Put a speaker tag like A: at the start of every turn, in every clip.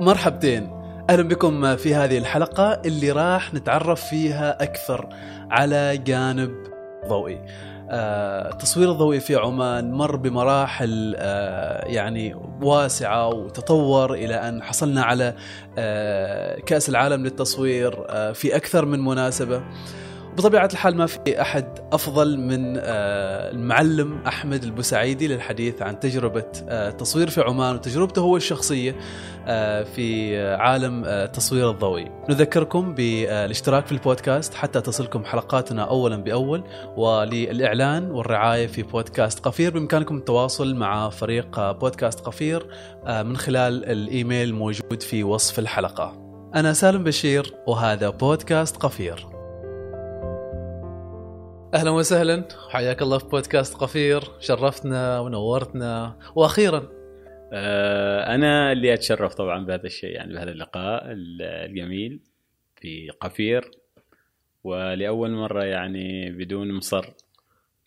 A: مرحبتين. أهلا بكم في هذه الحلقة اللي راح نتعرف فيها أكثر على جانب ضوئي. آه، التصوير الضوئي في عمان مر بمراحل آه، يعني واسعة وتطور إلى أن حصلنا على آه، كأس العالم للتصوير آه، في أكثر من مناسبة. بطبيعة الحال ما في أحد أفضل من آه، المعلم أحمد البوسعيدي للحديث عن تجربة آه، التصوير في عمان وتجربته هو الشخصية آه، في عالم التصوير الضوئي. نذكركم بالاشتراك في البودكاست حتى تصلكم حلقاتنا أولا بأول وللإعلان والرعاية في بودكاست قفير بإمكانكم التواصل مع فريق بودكاست قفير من خلال الإيميل الموجود في وصف الحلقة. أنا سالم بشير وهذا بودكاست قفير. أهلا وسهلا. حياك الله في بودكاست قفير. شرفتنا ونورتنا. وأخيرا
B: آه، أنا اللي أتشرف طبعا بهذا الشيء يعني بهذا اللقاء ال- الجميل في قفير. ولأول مرة يعني بدون مصر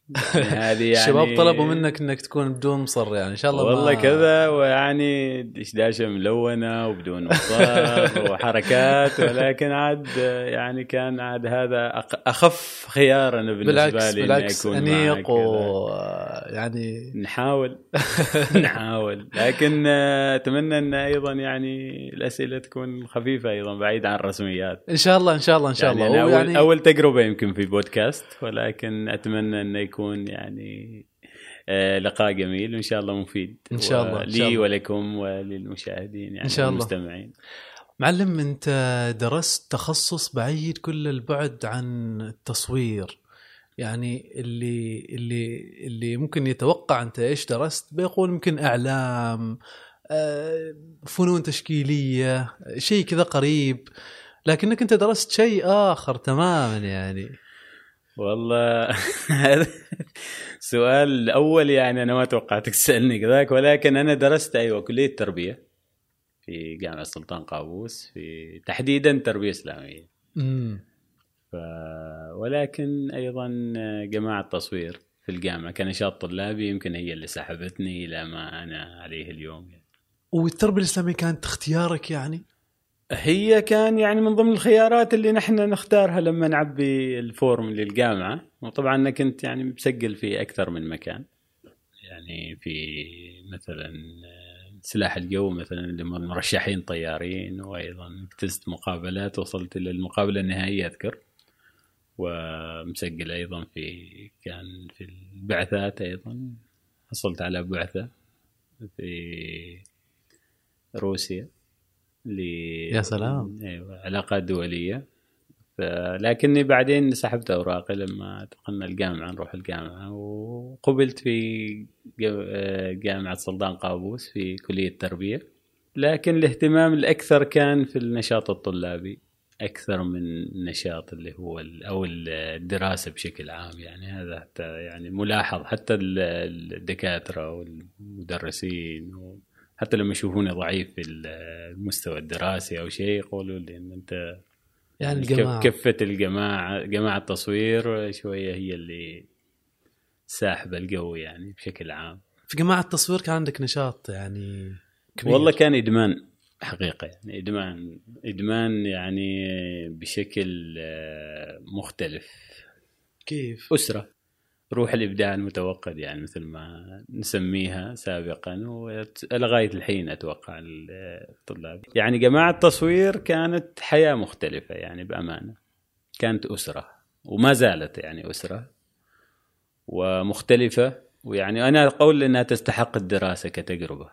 B: هذه يعني
A: الشباب طلبوا منك إنك تكون بدون مصر يعني إن شاء الله
B: والله
A: ما...
B: كذا ويعني دشداشه ملونة وبدون مصر وحركات ولكن عاد يعني كان عاد هذا أخف خيار أنا بالنسبة
A: بالعكس
B: لي
A: بالعكس
B: اني اكون
A: أنيق
B: معك
A: و
B: كذا.
A: يعني
B: نحاول نحاول. لكن آه، أتمنى إن أيضا يعني الأسئلة تكون خفيفة أيضا بعيد عن الرسميات.
A: إن شاء الله إن شاء الله إن شاء
B: يعني
A: الله.
B: أنا
A: ويعني
B: أول أول تجربة يمكن في بودكاست ولكن أتمنى إنه يكون يعني آه، لقاء جميل وإن شاء الله مفيد.
A: إن شاء الله، إن شاء
B: لي
A: الله.
B: ولكم وللمشاهدين يعني
A: إن شاء الله.
B: والمستمعين.
A: معلم أنت درست تخصص بعيد كل البعد عن التصوير. يعني اللي اللي اللي ممكن يتوقع أنت إيش درست؟ بيقول يمكن إعلام آه، فنون تشكيلية شيء كذا قريب. لكنك أنت درست شيء آخر تماما يعني.
B: والله. هذا سؤال الأول يعني أنا ما توقعتك تسألني كذاك ولكن أنا درست أيوه كلية تربية في جامعة سلطان قابوس في تحديدا تربية إسلامية.
A: امم
B: ف... ولكن أيضا جماعة تصوير في الجامعة كنشاط طلابي يمكن هي اللي سحبتني إلى ما أنا عليه اليوم يعني.
A: والتربية الإسلامية كانت اختيارك يعني؟
B: هي كان يعني من ضمن الخيارات اللي نحن نختارها لما نعبي الفورم للجامعة. وطبعا أنا كنت يعني مسجل في أكثر من مكان. يعني في مثلا سلاح الجو مثلا اللي من مرشحين طيارين وأيضا اجتزت مقابلات وصلت إلى المقابلة النهائية أذكر. ومسجل أيضا في كان في البعثات أيضا. حصلت على بعثة في روسيا. ل
A: يا سلام.
B: أيوه علاقات دولية. لكني بعدين سحبت أوراقي لما انتقلنا الجامعة نروح الجامعة وقبلت في آه، جامعة سلطان قابوس في كلية التربيه لكن الاهتمام الأكثر كان في النشاط الطلابي أكثر من النشاط اللي هو أو الدراسة بشكل عام. يعني هذا حتى يعني ملاحظ حتى ال- الدكاترة والمدرسين حتى لما يشوفوني ضعيف في المستوى الدراسي أو شيء يقولوا لي إن أنت
A: يعني الجماعة.
B: كفه الجماعة جماعة التصوير شوية هي اللي ساحبة الجو يعني بشكل عام.
A: في جماعة التصوير كان عندك نشاط يعني كبير.
B: والله كان إدمان حقيقة يعني إدمان إدمان يعني بشكل آه، مختلف.
A: كيف؟
B: أسرة. روح الإبداع المتوقد يعني مثل ما نسميها سابقا ولغايه الحين أتوقع الطلاب. يعني جماعة التصوير كانت حياة مختلفة يعني بأمانة. كانت أسرة وما زالت يعني أسرة ومختلفة. ويعني أنا أقول إنها تستحق الدراسة كتجربة.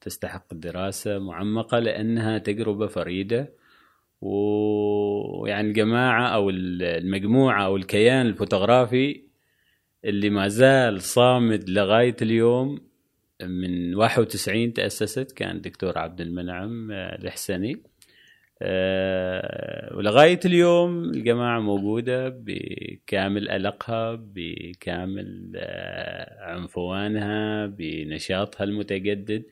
B: تستحق الدراسة معمقة لأنها تجربة فريدة. ويعني الجماعة أو المجموعة أو الكيان الفوتوغرافي اللي ما زال صامد لغاية اليوم من 91 تأسست كان الدكتور عبد المنعم آه، الحسني آه، ولغاية اليوم الجماعة موجودة بكامل ألقها بكامل آه، عنفوانها بنشاطها المتجدد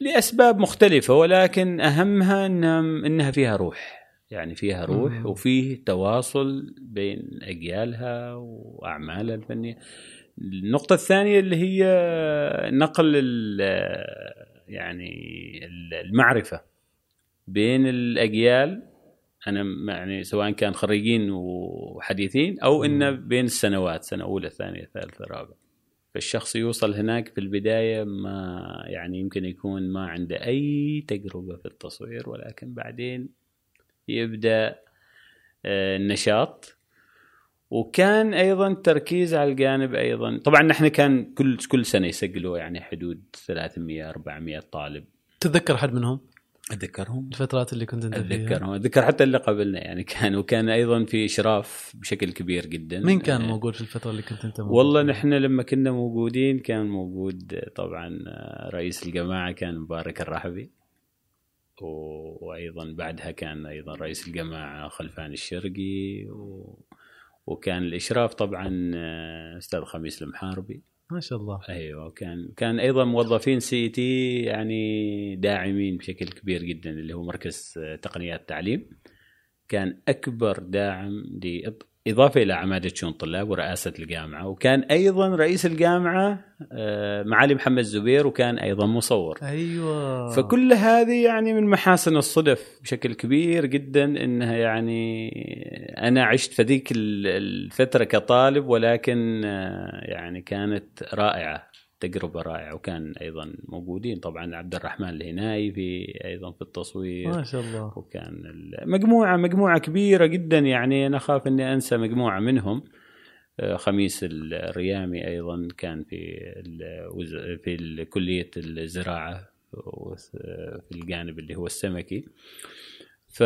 B: لأسباب مختلفة ولكن أهمها انها إنها فيها روح. يعني فيها روح. وفيه تواصل بين أجيالها وأعمالها الفنية. النقطة الثانية اللي هي نقل ال- يعني المعرفة بين الأجيال أنا يعني سواء كان خريجين وحديثين أو انه بين السنوات سنة أولى ثانية ثالثة رابعة. فالشخص يوصل هناك في البداية ما يعني يمكن يكون ما عنده أي تجربة في التصوير ولكن بعدين يبدأ آه، النشاط. وكان أيضا تركيز على الجانب أيضا طبعا نحن كان كل كل سنة يسجلوا يعني حدود 300 400 طالب.
A: تتذكر حد منهم؟
B: أتذكرهم؟
A: الفترات اللي كنت أنت فيها؟
B: أتذكرهم. أتذكر حتى اللي قبلنا يعني كان وكان أيضا في إشراف بشكل كبير جدا.
A: مين كان موجود في الفترة اللي كنت أنت موجود
B: والله نحن لما كنا موجودين كان موجود طبعا رئيس الجماعة كان مبارك الرحبي. وأيضا بعدها كان أيضا رئيس الجماعة خلفان الشرقي و... وكان الإشراف طبعا أستاذ خميس المحاربي.
A: ما شاء الله.
B: أيوه كان كان أيضا موظفين سي تي يعني داعمين بشكل كبير جدا اللي هو مركز تقنيات التعليم. كان أكبر داعم إضافة إلى عمادة شؤون الطلاب ورئاسة الجامعة وكان أيضا رئيس الجامعة آه، معالي محمد زبير وكان أيضا مصور.
A: أيوة.
B: فكل هذه يعني من محاسن الصدف بشكل كبير جدا إنها يعني أنا عشت في ذيك الفترة كطالب ولكن آه، يعني كانت رائعة. تجربة رائعة وكان أيضا موجودين. طبعا عبد الرحمن الهناي في أيضا في التصوير.
A: ما شاء الله.
B: وكان مجموعة مجموعة كبيرة جدا. يعني أنا أخاف إني أنسى مجموعة منهم. آه، خميس الريامي أيضا كان في في كلية الزراعة في الجانب اللي هو السمكي. ف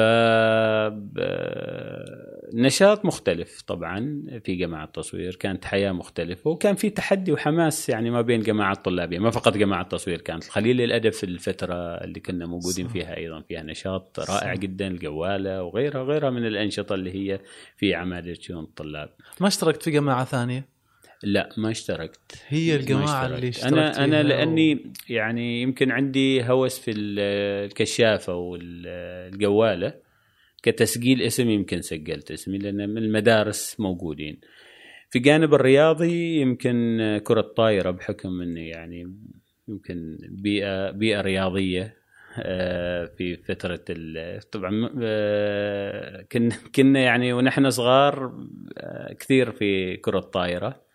B: نشاط مختلف طبعا في جماعة التصوير كانت حياة مختلفة وكان في تحدي وحماس يعني ما بين جماعة الطلابية ما فقط جماعة التصوير كانت. الخليل للأدب في الفترة اللي كنا موجودين فيها أيضا فيها نشاط رائع جدا الجوالة وغيرها وغيرها من الأنشطة اللي هي في عمادة شؤون الطلاب.
A: ما اشتركت في جماعة ثانية؟
B: لا ما اشتركت.
A: هي الجماعة اللي اشتركت.
B: أنا أنا لأني و... يعني يمكن عندي هوس في الكشافه والجواله كتسجيل اسم يمكن سجلت اسمي لأن من المدارس موجودين. في جانب الرياضي يمكن كرة طايرة بحكم اني يعني يمكن بيئة بيئة رياضية آه، في فترة طبعا آه، كنا كنا يعني ونحن صغار آه، كثير في كرة طايرة آه،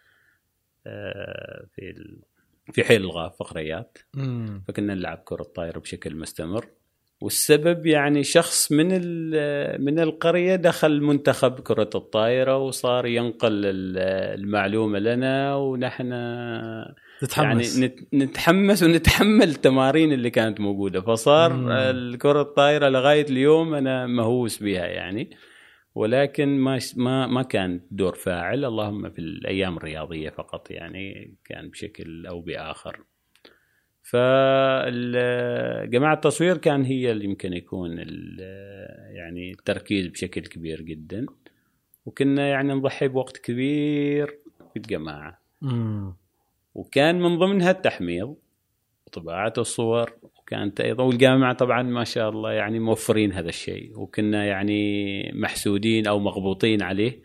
B: في في حيل الغاف فقريات. فكنا نلعب كرة طايرة بشكل مستمر. والسبب يعني شخص من من القرية دخل منتخب كرة الطائرة وصار ينقل المعلومة لنا ونحن
A: تتحمس.
B: يعني نتحمس ونتحمل التمارين اللي كانت موجودة. فصار الكرة الطائرة لغاية اليوم أنا مهووس بها يعني. ولكن ما ما ما كان دور فاعل. اللهم في الأيام الرياضية فقط يعني كان بشكل أو بآخر. فجماعة التصوير كان هي اللي يمكن يكون يعني التركيز بشكل كبير جدا. وكنا يعني نضحي بوقت كبير في الجماعة. وكان من ضمنها التحميض طباعة الصور. كانت أيضا والجامعة طبعا ما شاء الله يعني موفرين هذا الشيء وكنا يعني محسودين أو مغبوطين عليه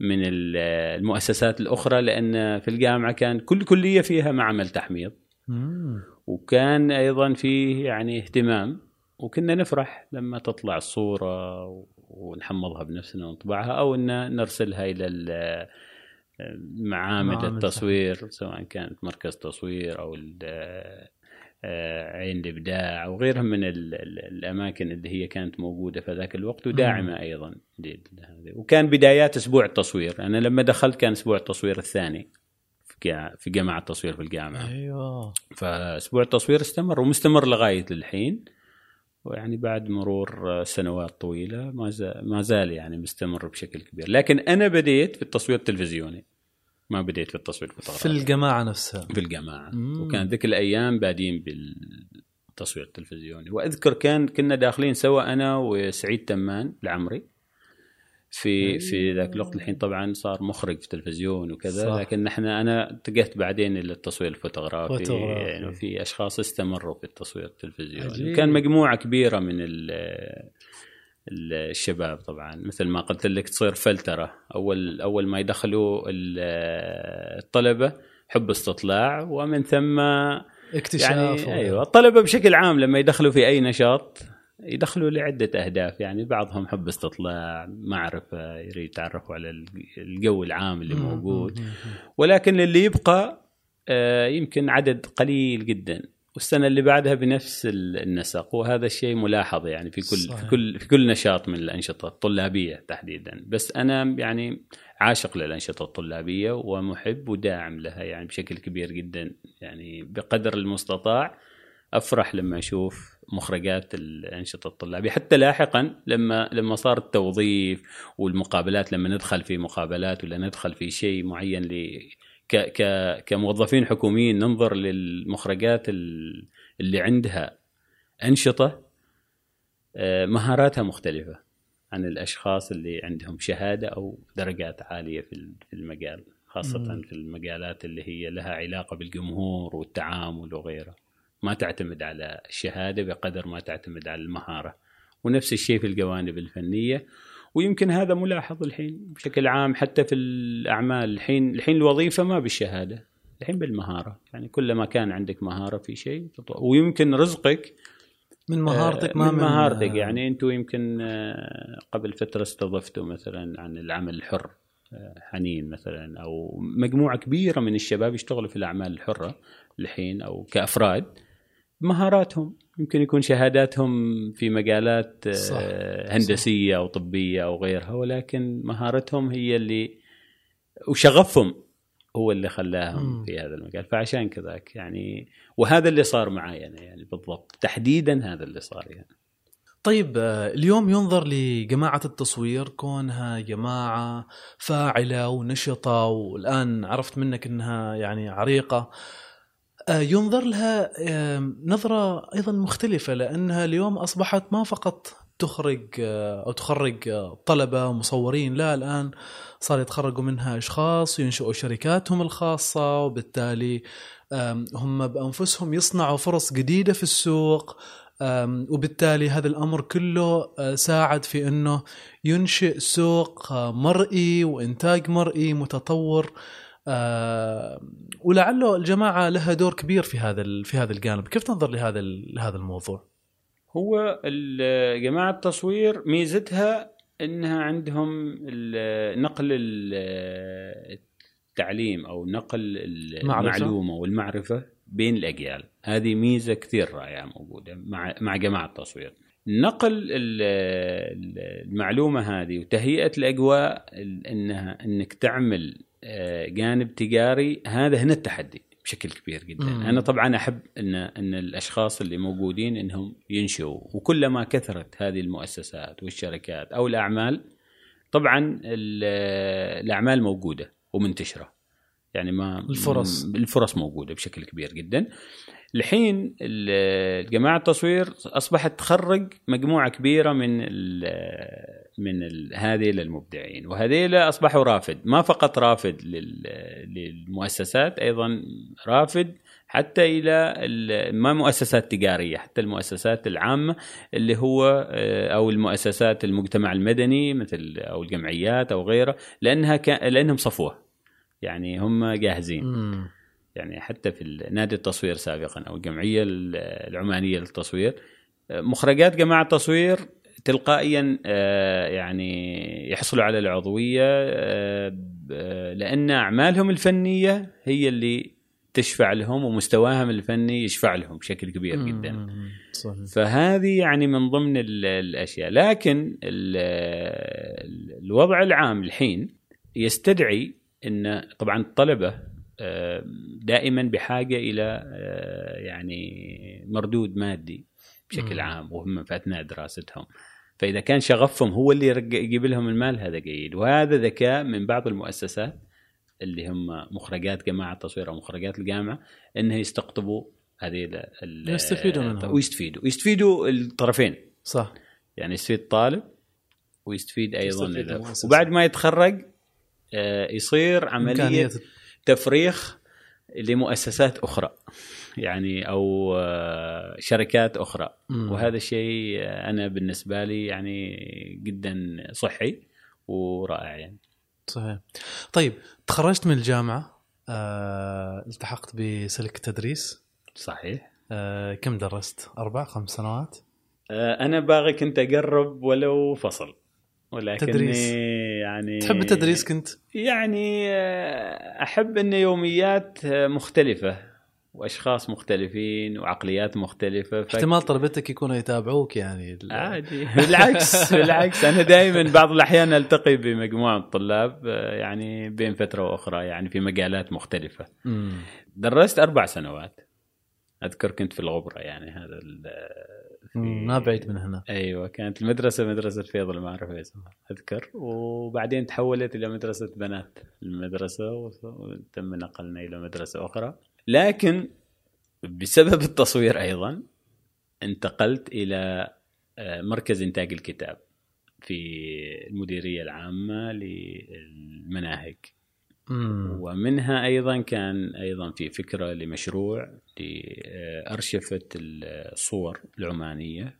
B: من المؤسسات الأخرى لأن في الجامعة كان كل كلية فيها معمل تحميض. وكان أيضا فيه يعني اهتمام وكنا نفرح لما تطلع الصورة ونحمضها بنفسنا ونطبعها أو إن نرسلها إلى معامل التصوير سواء كانت مركز تصوير أو عين الإبداع وغيرها من الأماكن اللي هي كانت موجودة في ذاك الوقت وداعمة أيضا وكان بدايات أسبوع التصوير. أنا لما دخلت كان أسبوع التصوير الثاني في جامعة التصوير في الجامعة.
A: أيوه.
B: فأسبوع التصوير استمر ومستمر لغاية الحين. ويعني بعد مرور سنوات طويلة ما زال ما زال يعني مستمر بشكل كبير. لكن أنا بديت في التصوير التلفزيوني. ما بديت في التصوير الفوتوغرافي.
A: في الجماعة نفسها.
B: في الجماعة. مم. وكان ذيك الأيام بادين بالتصوير التلفزيوني. وأذكر كان كنا داخلين سوا أنا وسعيد تمان العمري. في في ذاك الوقت الحين طبعا صار مخرج في التلفزيون وكذا صح. لكن نحن أنا اتجهت بعدين إلى التصوير الفوتوغرافي يعني في أشخاص استمروا في التصوير التلفزيوني. كان مجموعة كبيرة من الشباب طبعا مثل ما قلت لك تصير فلترة. أول أول ما يدخلوا الطلبة حب استطلاع ومن ثم
A: اكتشاف
B: يعني أيوه الطلبة بشكل عام لما يدخلوا في أي نشاط يدخلوا لعدة أهداف. يعني بعضهم حب استطلاع معرفة يريد يتعرفوا على الجو العام اللي موجود. ولكن اللي يبقى آه، يمكن عدد قليل جدا. والسنة اللي بعدها بنفس النسق وهذا الشيء ملاحظ يعني في كل صحيح. في كل في كل نشاط من الأنشطة الطلابية تحديدا. بس أنا يعني عاشق للأنشطة الطلابية ومحب وداعم لها يعني بشكل كبير جدا. يعني بقدر المستطاع أفرح لما أشوف مخرجات الأنشطة الطلابية. حتى لاحقا لما لما صار التوظيف والمقابلات لما ندخل في مقابلات ولا ندخل في شيء معين ك ك كموظفين حكوميين ننظر للمخرجات اللي عندها أنشطة آه، مهاراتها مختلفة عن الأشخاص اللي عندهم شهادة أو درجات عالية في المجال خاصة مم. في المجالات اللي هي لها علاقة بالجمهور والتعامل وغيره ما تعتمد على الشهادة بقدر ما تعتمد على المهارة. ونفس الشيء في الجوانب الفنية. ويمكن هذا ملاحظ الحين بشكل عام حتى في الأعمال. الحين الحين الوظيفة ما بالشهادة الحين بالمهارة. يعني كلما كان عندك مهارة في شيء ويمكن رزقك
A: من مهارتك ما
B: من, من مهارتك. يعني أنتم يمكن آه، قبل فترة استضفتوا مثلا عن العمل الحر آه، حنين مثلا أو مجموعة كبيرة من الشباب يشتغلوا في الأعمال الحرة الحين أو كأفراد. مهاراتهم يمكن يكون شهاداتهم في مجالات صح. آه، هندسيه صح. أو طبية أو غيرها ولكن مهارتهم هي اللي وشغفهم هو اللي خلاهم م. في هذا المجال فعشان كذاك يعني وهذا اللي صار معي أنا يعني بالضبط تحديدا هذا اللي صار يعني
A: طيب آه، اليوم ينظر لجماعة التصوير كونها جماعة فاعلة ونشطة والآن عرفت منك أنها يعني عريقة ينظر لها نظرة أيضا مختلفة لأنها اليوم أصبحت ما فقط تخرج آه، أو تخرج آه، طلبة ومصورين لا الآن صار يتخرجوا منها أشخاص وينشئوا شركاتهم الخاصة وبالتالي هم بأنفسهم يصنعوا فرص جديدة في السوق وبالتالي هذا الأمر كله ساعد في إنه ينشئ سوق مرئي وإنتاج مرئي متطور آه ولعله الجماعة لها دور كبير في هذا في هذا الجانب، كيف تنظر لهذا لهذا الموضوع؟
B: هو جماعة التصوير ميزتها إنها عندهم نقل التعليم أو نقل المعلومة والمعرفه بين الأجيال، هذه ميزة كثير رائعة موجودة مع مع جماعة التصوير. نقل المعلومة هذه وتهيئة الأجواء انها إنك تعمل آه، جانب تجاري هذا هنا التحدي بشكل كبير جدا. مم. أنا طبعا أحب ان إن الأشخاص اللي موجودين إنهم ينشئوا. وكلما كثرت هذه المؤسسات والشركات أو الأعمال طبعا الأعمال موجودة ومنتشرة. يعني ما
A: الفرص.
B: الفرص موجودة بشكل كبير جدا. الحين جماعة التصوير أصبحت تخرج مجموعة كبيرة من من هذه للمبدعين. وهذيل أصبحوا رافد. ما فقط رافد للمؤسسات أيضا رافد حتى إلى ما مؤسسات تجارية حتى المؤسسات العامة اللي هو آه، أو المؤسسات المجتمع المدني مثل أو الجمعيات أو غيرها لأنها لأنهم صفوة. يعني هم جاهزين. يعني حتى في نادي التصوير سابقا أو الجمعية العمانية للتصوير آه، مخرجات جماعة التصوير تلقائيا آه، يعني يحصلوا على العضوية آه، لأن أعمالهم الفنية هي اللي تشفع لهم ومستواهم الفني يشفع لهم بشكل كبير جدا. صحيح. فهذه يعني من ضمن الأشياء. لكن الوضع العام الحين يستدعي إن طبعا الطلبة آه، دائما بحاجة إلى يعني مردود مادي بشكل عام وهم في اثناء دراستهم. فإذا كان شغفهم هو اللي يجيب لهم المال هذا جيد. وهذا ذكاء من بعض المؤسسات اللي هم مخرجات جماعة التصوير أو مخرجات الجامعة انها يستقطبوا هذه
A: يستفيدوا منها.
B: ويستفيدوا. يستفيدوا الطرفين.
A: صح.
B: يعني يستفيد الطالب ويستفيد أيضا وبعد ما يتخرج آه، يصير عملية تفريخ لمؤسسات أخرى. يعني أو آه، شركات أخرى. مم. وهذا الشيء أنا بالنسبة لي يعني جدا صحي ورائع يعني.
A: صحيح. طيب تخرجت من الجامعة أه، التحقت بسلك التدريس
B: صحيح.
A: أه، كم درست؟ أربع خمس سنوات؟
B: آه، أنا باغي كنت أقرب ولو فصل. ولكن
A: تدريس.
B: يعني
A: تحب التدريس كنت؟
B: يعني آه، أحب إن يوميات آه، مختلفة. وأشخاص مختلفين وعقليات مختلفة ف...
A: احتمال طلبتك يكونوا يتابعوك يعني. ال-
B: عادي. بالعكس بالعكس. أنا دائما بعض الأحيان ألتقي بمجموعة من الطلاب آه، يعني بين فترة وأخرى يعني في مجالات مختلفة.
A: مم.
B: درست أربع سنوات. أذكر كنت في الغبرة يعني هذا ال- في-
A: ما بعيد من هنا.
B: أيوه كانت المدرسة مدرسة فيض ما أعرف اسمها أذكر. وبعدين تحولت إلى مدرسة بنات المدرسة وتم نقلنا إلى مدرسة أخرى. لكن بسبب التصوير أيضا انتقلت إلى آه، مركز إنتاج الكتاب في المديرية العامة للمناهج.
A: مم.
B: ومنها أيضا كان أيضا في فكرة لمشروع لأرشفة الصور العمانية.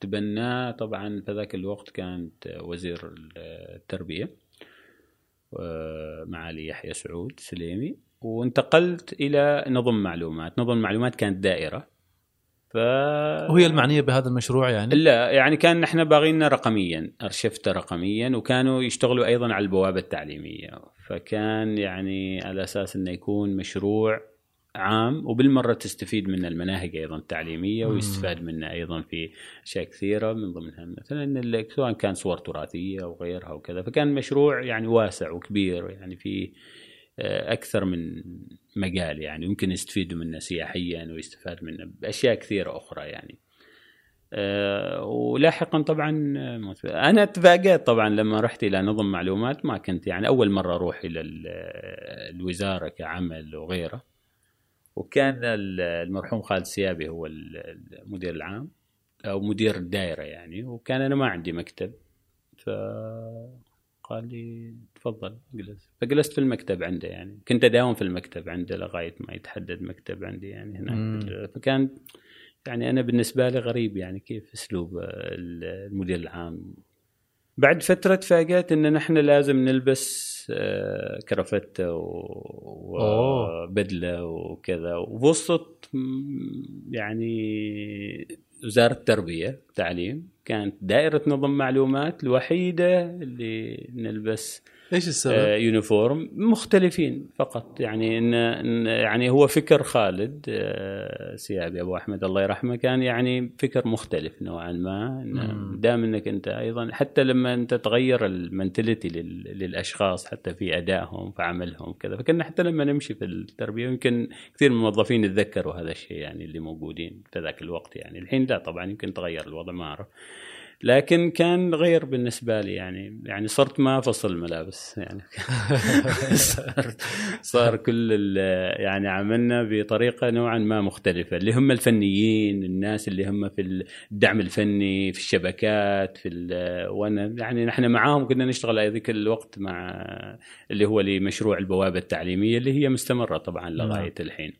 B: وتبناه طبعا في ذاك الوقت كانت وزير التربية. معالي يحيى سعود سليمي وانتقلت إلى نظم معلومات. نظم معلومات كانت دائرة. ف
A: وهي المعنية بهذا المشروع يعني؟
B: لا يعني كان إحنا باغينا رقميا ارشفته رقميا وكانوا يشتغلوا أيضا على البوابة التعليمية. فكان يعني على أساس إنه يكون مشروع عام وبالمرة تستفيد من المناهج أيضا
A: التعليمية.
B: ويستفاد منه أيضا في أشياء كثيرة من ضمنها مثلا سواء كان صور تراثية أو غيرها وكذا. فكان مشروع يعني واسع وكبير يعني في آه، أكثر من مجال يعني يمكن يستفيدوا منه سياحيا ويستفاد منه بأشياء كثيرة أخرى يعني. آه، ولاحقا طبعا آه، أنا تفاجأت طبعا لما رحت إلى نظم معلومات ما كنت يعني أول مرة أروح إلى ال- الوزارة كعمل وغيره. وكان ال- المرحوم خالد سيابي هو ال- المدير العام أو مدير الدائرة يعني وكان أنا ما عندي مكتب فقال لي تفضل اجلس فجلست في المكتب عنده يعني. كنت أداوم في المكتب عنده لغاية ما يتحدد مكتب عندي يعني. هناك. فكان يعني أنا بالنسبة لي غريب يعني كيف أسلوب المدير العام. بعد فترة تفاجات إن نحن لازم نلبس كرافته و-
A: أوه.
B: وبدله وكذا ووسط يعني وزارة التربية والتعليم كانت دائرة نظم معلومات الوحيدة اللي نلبس
A: إيش السبب؟
B: آه، uniform مختلفين فقط يعني إن يعني هو فكر خالد آه، سيابي أبو أحمد الله يرحمه كان يعني فكر مختلف نوعا ما. دام إنك أنت أيضا حتى لما أنت تغير ال mentality للأشخاص حتى في أدائهم في عملهم كذا فكنا حتى لما نمشي في التربية يمكن كثير من الموظفين يتذكروا هذا الشيء يعني اللي موجودين في ذاك الوقت يعني الحين لا طبعا يمكن تغير الوضع ما أعرف لكن كان غير بالنسبة لي يعني يعني صرت ما افصل الملابس يعني. صار, صار كل يعني عملنا بطريقة نوعا ما مختلفة. اللي هم الفنيين الناس اللي هم في الدعم الفني في الشبكات في وأنا يعني نحن معاهم كنا نشتغل هذيك الوقت مع اللي هو لمشروع البوابة التعليمية اللي هي مستمرة طبعا لغاية الحين.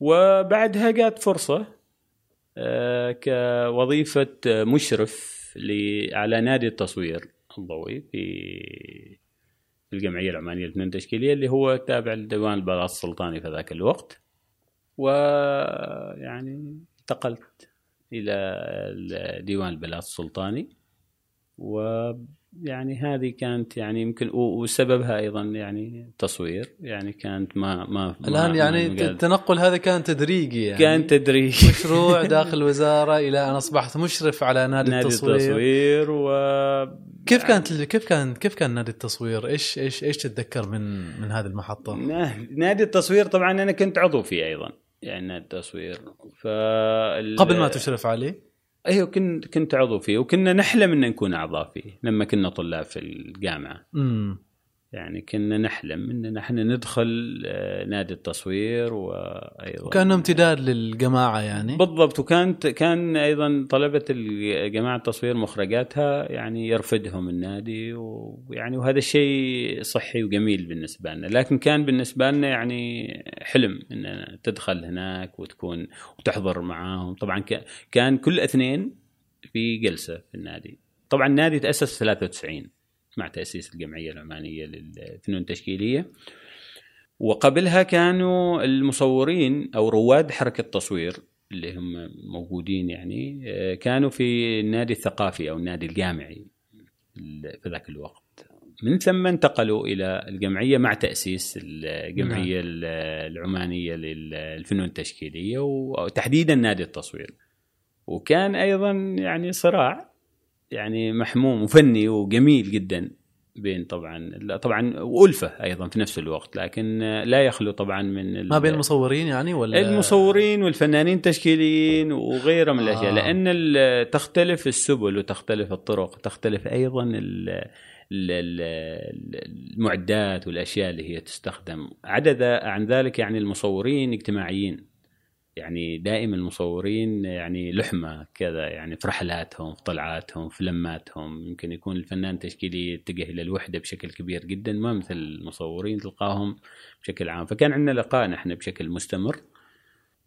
B: وبعدها جات فرصة آه، كوظيفة مشرف على نادي التصوير الضوئي في الجمعية العمانية للفنون التشكيلية اللي هو تابع لديوان البلاط السلطاني في ذاك الوقت. ويعني انتقلت إلى ديوان البلاط السلطاني. ويعني هذه كانت يعني يمكن وسببها أيضا يعني التصوير يعني كانت ما ما
A: الآن
B: ما-
A: يعني
B: ما-
A: التنقل هذا كان تدريجي يعني
B: كان تدريج
A: مشروع داخل الوزارة إلى أن أصبحت مشرف على نادي,
B: نادي
A: التصوير,
B: التصوير و
A: كيف كانت كيف كان كيف كان نادي التصوير؟ إيش إيش إيش تتذكر من من هذه المحطة؟
B: نادي التصوير طبعا أنا كنت عضو فيه أيضا يعني نادي التصوير ف
A: قبل ما تشرف عليه؟
B: أيوه كنت كنت عضو فيه وكنا نحلم إن نكون أعضاء فيه لما كنا طلاب في الجامعة.
A: امم
B: يعني كنا نحلم ان نحن ندخل آه، نادي التصوير وأيضا
A: وكانه امتداد للجماعة يعني؟
B: بالضبط. وكانت كان أيضا طلبة جماعة التصوير مخرجاتها يعني يرفدهم النادي ويعني وهذا الشيء صحي وجميل بالنسبة لنا. لكن كان بالنسبة لنا يعني حلم ان تدخل هناك وتكون وتحضر معاهم. طبعا كان كل اثنين في جلسة في النادي. طبعا النادي تأسس في 93 مع تأسيس الجمعية العمانيه للفنون التشكيلية. وقبلها كانوا المصورين أو رواد حركة التصوير اللي هم موجودين يعني كانوا في النادي الثقافي أو النادي الجامعي في ذاك الوقت. من ثم انتقلوا إلى الجمعية مع تأسيس الجمعية نعم. العمانية للفنون التشكيلية وتحديدا نادي التصوير. وكان أيضا يعني صراع يعني محموم وفني وجميل جدا بين طبعا طبعا والفه أيضا في نفس الوقت لكن لا يخلو طبعا من
A: ما بين المصورين يعني ولا؟
B: المصورين والفنانين التشكيليين وغيرهم من الأشياء آه. لأن تختلف السبل وتختلف الطرق تختلف أيضا المعدات والأشياء اللي هي تستخدم. عدد عن ذلك يعني المصورين اجتماعيين. يعني دائما المصورين يعني لحمة كذا يعني في رحلاتهم في طلعاتهم في لماتهم. يمكن يكون الفنان التشكيلي يتجه إلى الوحدة بشكل كبير جدا ما مثل المصورين تلقاهم بشكل عام. فكان عندنا لقاء نحن بشكل مستمر.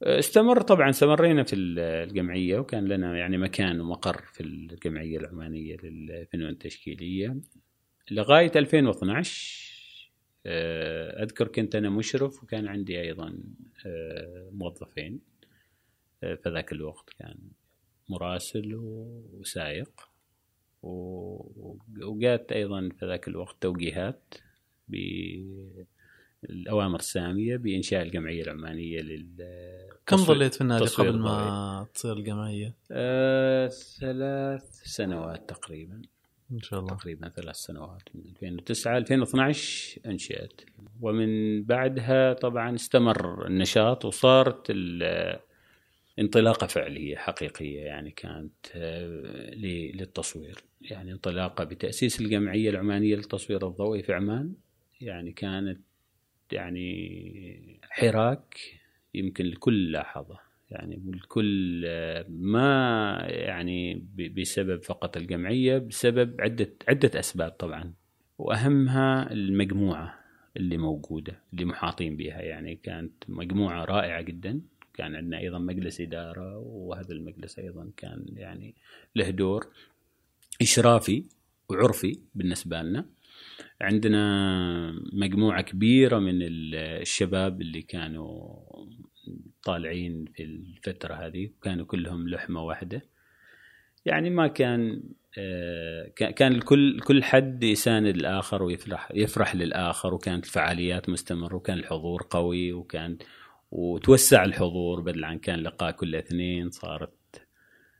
B: استمر طبعا استمرينا في الجمعية وكان لنا يعني مكان ومقر في الجمعية العمانية للفنون التشكيلية. لغاية 2012 آه، أذكر كنت أنا مشرف وكان عندي أيضا آه، موظفين آه، في ذاك الوقت كان مراسل وسائق وجات أيضا في ذاك الوقت توجيهات بالأوامر السامية بإنشاء الجمعية العمانية لل
A: كم ظليت في النادي قبل ما تصير الجمعية؟
B: آه، ثلاث سنوات تقريبا
A: إن شاء الله.
B: تقريبا ثلاث سنوات من 2009 2012 أنشئت. ومن بعدها طبعا استمر النشاط وصارت انطلاقة فعلية حقيقية يعني كانت آه، للتصوير. يعني انطلاقة بتأسيس الجمعية العمانية للتصوير الضوئي في عمان. يعني كانت يعني حراك يمكن الكل لاحظه. يعني الكل ما يعني بسبب فقط الجمعية بسبب عدة عدة أسباب طبعا. وأهمها المجموعة اللي موجودة اللي محاطين بها. يعني كانت مجموعة رائعة جدا. كان عندنا أيضا مجلس إدارة وهذا المجلس أيضا كان يعني له دور إشرافي وعرفي بالنسبة لنا. عندنا مجموعة كبيرة من الشباب اللي كانوا طالعين في الفترة هذه كانوا كلهم لحمة واحدة. يعني ما كان آه، كان الكل كل حد يساند الآخر ويفرح يفرح للآخر وكانت الفعاليات مستمرة وكان الحضور قوي وكان وتوسع الحضور بدل عن كان لقاء كل اثنين. صارت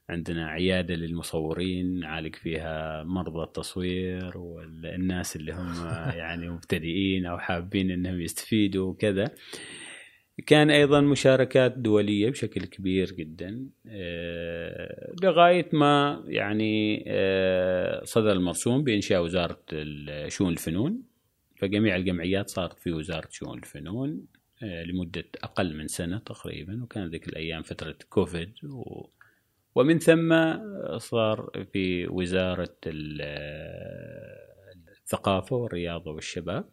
B: عندنا عيادة للمصورين نعالج فيها مرضى التصوير والناس اللي هم يعني مبتدئين أو حابين إنهم يستفيدوا وكذا. كان أيضا مشاركات دولية بشكل كبير جدا آه، لغاية ما يعني آه، صدر المرسوم بإنشاء وزارة شؤون الفنون. فجميع الجمعيات صارت في وزارة شؤون الفنون آه، لمدة أقل من سنة تقريبا وكان ذيك الأيام فترة كوفيد. و ومن ثم صار في وزارة الثقافة والرياضة والشباب.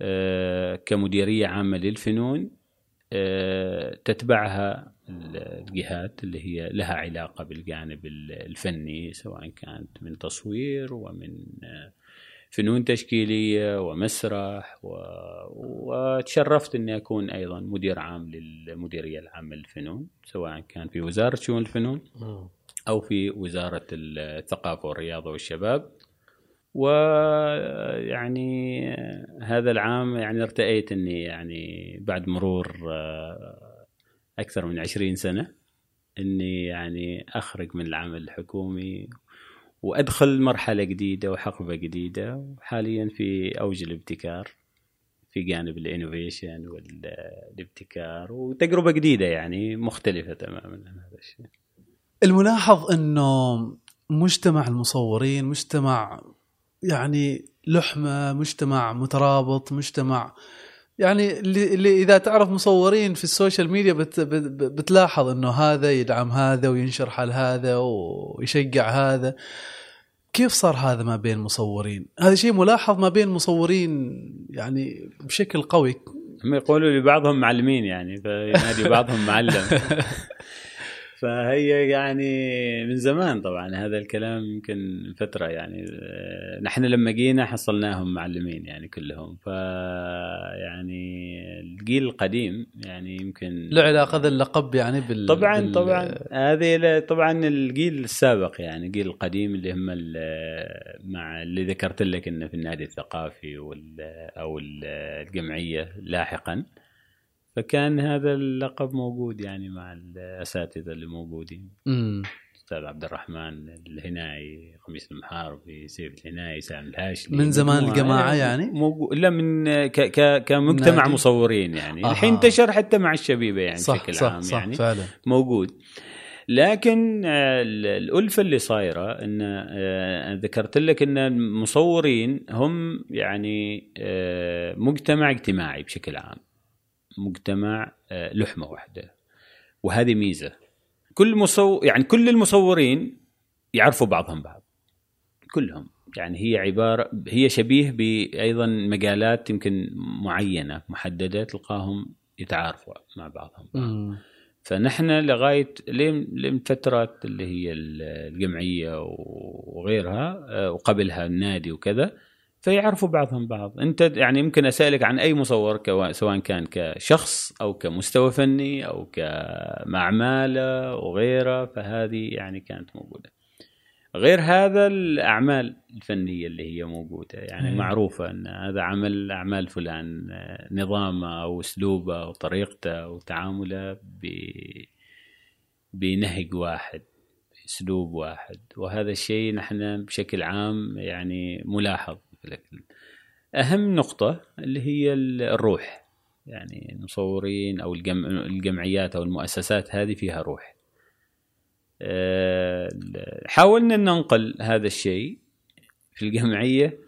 B: آه، كمديرية عامة للفنون آه، تتبعها الجهات اللي هي لها علاقة بالجانب الفني سواء كانت من تصوير ومن آه، فنون تشكيلية ومسرح و... وتشرفت أني أكون أيضا مدير عام للمديرية العامة للفنون سواء كان في وزارة شؤون الفنون أو في وزارة الثقافة والرياضة والشباب. ويعني هذا العام يعني ارتأيت إني يعني بعد مرور آه، أكثر من عشرين سنة إني يعني أخرج من العمل الحكومي وأدخل مرحلة جديدة وحقبة جديدة وحاليا في أوج الابتكار في جانب الإنوفيشن والابتكار وتجربة جديدة يعني مختلفة تماما عن هذا الشيء.
A: الملاحظ إنه مجتمع المصورين مجتمع يعني لحمة مجتمع مترابط مجتمع يعني اللي, اللي إذا تعرف مصورين في ال social media بت بتلاحظ إنه هذا يدعم هذا وينشر حال هذا ويشجع هذا. كيف صار هذا ما بين المصورين؟ هذا شيء ملاحظ ما بين المصورين يعني بشكل قوي.
B: هم يقولوا لبعضهم معلمين يعني فينادي بعضهم معلم. فهي يعني من زمان طبعا هذا الكلام يمكن فترة يعني آه، نحن لما جينا حصلناهم معلمين يعني كلهم ف يعني الجيل القديم يعني يمكن
A: له علاقه ذا اللقب يعني بال
B: طبعا
A: بال...
B: طبعا. هذه طبعا الجيل السابق يعني الجيل القديم اللي هم مع اللي ذكرت لك إنه في النادي الثقافي وال أو ال- الجمعية لاحقا. فكان هذا اللقب موجود يعني مع الأساتذة اللي موجودين
A: مم.
B: أستاذ عبد الرحمن الهناي خميس المحاربي سيف الهناي سام الهاشمي
A: من زمان الجماعة يعني؟
B: موجود لا من ك ك كمجتمع
A: نادي؟
B: مصورين يعني
A: آها.
B: الحين انتشر حتى مع الشبيبة يعني
A: صح
B: بشكل
A: صح
B: عام
A: صح
B: يعني
A: فعلا
B: موجود لكن آه، ال- الألفة اللي صايرة أن آه، ذكرت لك أن المصورين هم يعني آه، مجتمع اجتماعي بشكل عام مجتمع آه، لحمة واحدة. وهذه ميزة. كل مصور يعني كل المصورين يعرفوا بعضهم بعض. كلهم. يعني هي عبارة هي شبيه بأيضا مجالات يمكن معينة محددة تلقاهم يتعارفوا مع بعضهم بعض. فنحن لغاية لين لين فتره اللي هي الجمعية وغيرها آه، وقبلها النادي وكذا فيعرفوا بعضهم بعض. انت يعني يمكن أسألك عن أي مصور سواء كان كشخص أو كمستوى فني أو كمعماله وغيره فهذه يعني كانت موجودة. غير هذا الأعمال الفنية اللي هي موجودة يعني
A: أي.
B: معروفة إن هذا عمل أعمال فلان نظامه أو أسلوبه أو طريقته وتعامله ب بنهج واحد اسلوب واحد. وهذا الشيء نحن بشكل عام يعني ملاحظ. لكن أهم نقطة اللي هي الروح. يعني المصورين أو الجم... الجمعيات أو المؤسسات هذه فيها روح. آه، حاولنا أن ننقل هذا الشيء في الجمعية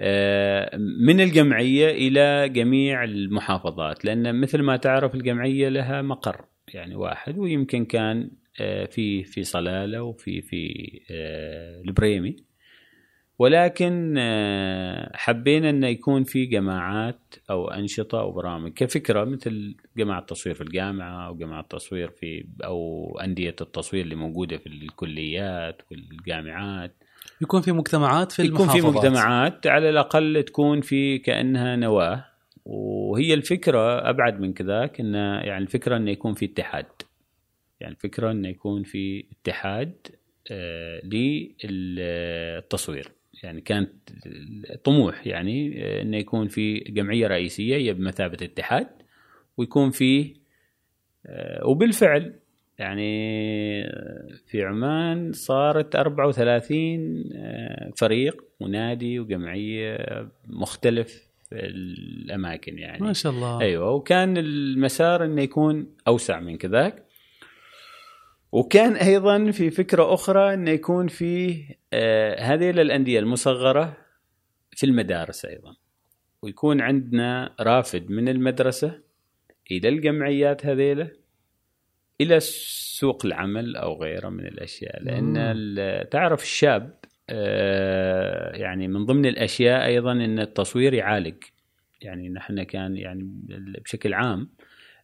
B: آه، من الجمعية إلى جميع المحافظات لأن مثل ما تعرف الجمعية لها مقر يعني واحد ويمكن كان آه، في في صلالة وفي في البريمي. ولكن آه، حبينا إنه يكون في جماعات أو أنشطة أو برامج كفكرة مثل جماعة التصوير في الجامعة أو جماعة التصوير في أو أندية التصوير اللي موجودة في الكليات والجامعات.
A: يكون في مجتمعات في
B: يكون في
A: المحافظات.
B: مجتمعات على الأقل تكون في كأنها نواة. وهي الفكرة أبعد من كذاك إن يعني الفكرة إنه يكون في اتحاد. يعني الفكرة إنه يكون في اتحاد آه، للتصوير. يعني كانت طموح يعني آه، إنه يكون في جمعية رئيسية هي بمثابة اتحاد ويكون فيه آه، وبالفعل يعني في عمان صارت 34 آه، فريق ونادي وجمعية مختلف الأماكن يعني.
A: ما شاء الله.
B: أيوه وكان المسار إنه يكون أوسع من كذاك. وكان أيضا في فكرة أخرى إنه يكون في آه، هذه الانديه المصغرة في المدارس أيضا. ويكون عندنا رافد من المدرسة إلى الجمعيات هذيلة إلى سوق العمل أو غيره من
A: الأشياء.
B: لأن تعرف الشاب آه، يعني من ضمن الأشياء أيضا إن التصوير يعالج. يعني نحن كان يعني بشكل عام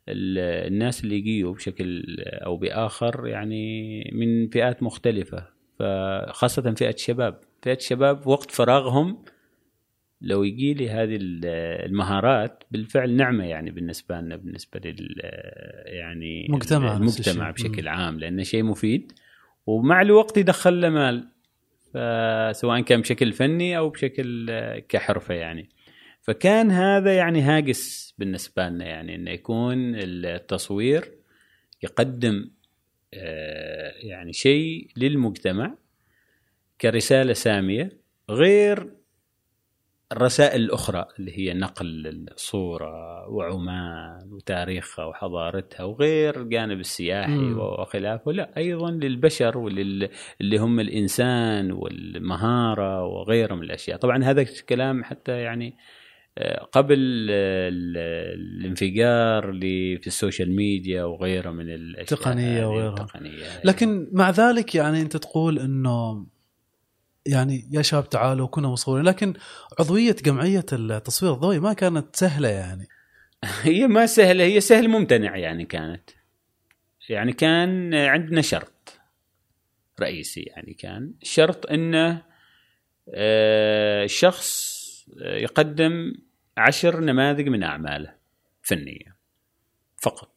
B: الناس اللي يجيوا بشكل أو بآخر يعني من فئات مختلفة فخاصة فئة الشباب فئة الشباب وقت فراغهم لو يجي لي هذه ال- المهارات بالفعل نعمة يعني بالنسبة لنا بالنسبة لل يعني
A: مجتمع
B: المجتمع. بشكل عام لأنه شيء مفيد. ومع الوقت يدخل له مال سواء كان بشكل فني أو بشكل كحرفة يعني. فكان هذا يعني هاجس بالنسبة لنا يعني إنه يكون التصوير يقدم آه، يعني شيء للمجتمع كرسالة سامية غير الرسائل الأخرى اللي هي نقل الصورة وعمان وتاريخها وحضارتها وغير الجانب السياحي. وخلافه لا أيضا للبشر ولل اللي هم الإنسان والمهارة وغيرها من الأشياء طبعا هذا الكلام حتى يعني قبل آه، ال- الانفجار اللي في السوشيال ميديا وغيرها من
A: الأشياء
B: هذه
A: وغيرها.
B: التقنية
A: لكن مع ذلك يعني أنت تقول إنه يعني يا شباب تعالوا كنا مصورين لكن عضوية جمعية التصوير الضوئي ما كانت سهلة يعني.
B: هي ما سهلة هي سهل ممتنع يعني كانت. يعني كان عندنا شرط رئيسي يعني كان شرط إنه آه، شخص يقدم عشر نماذج من أعماله فنية فقط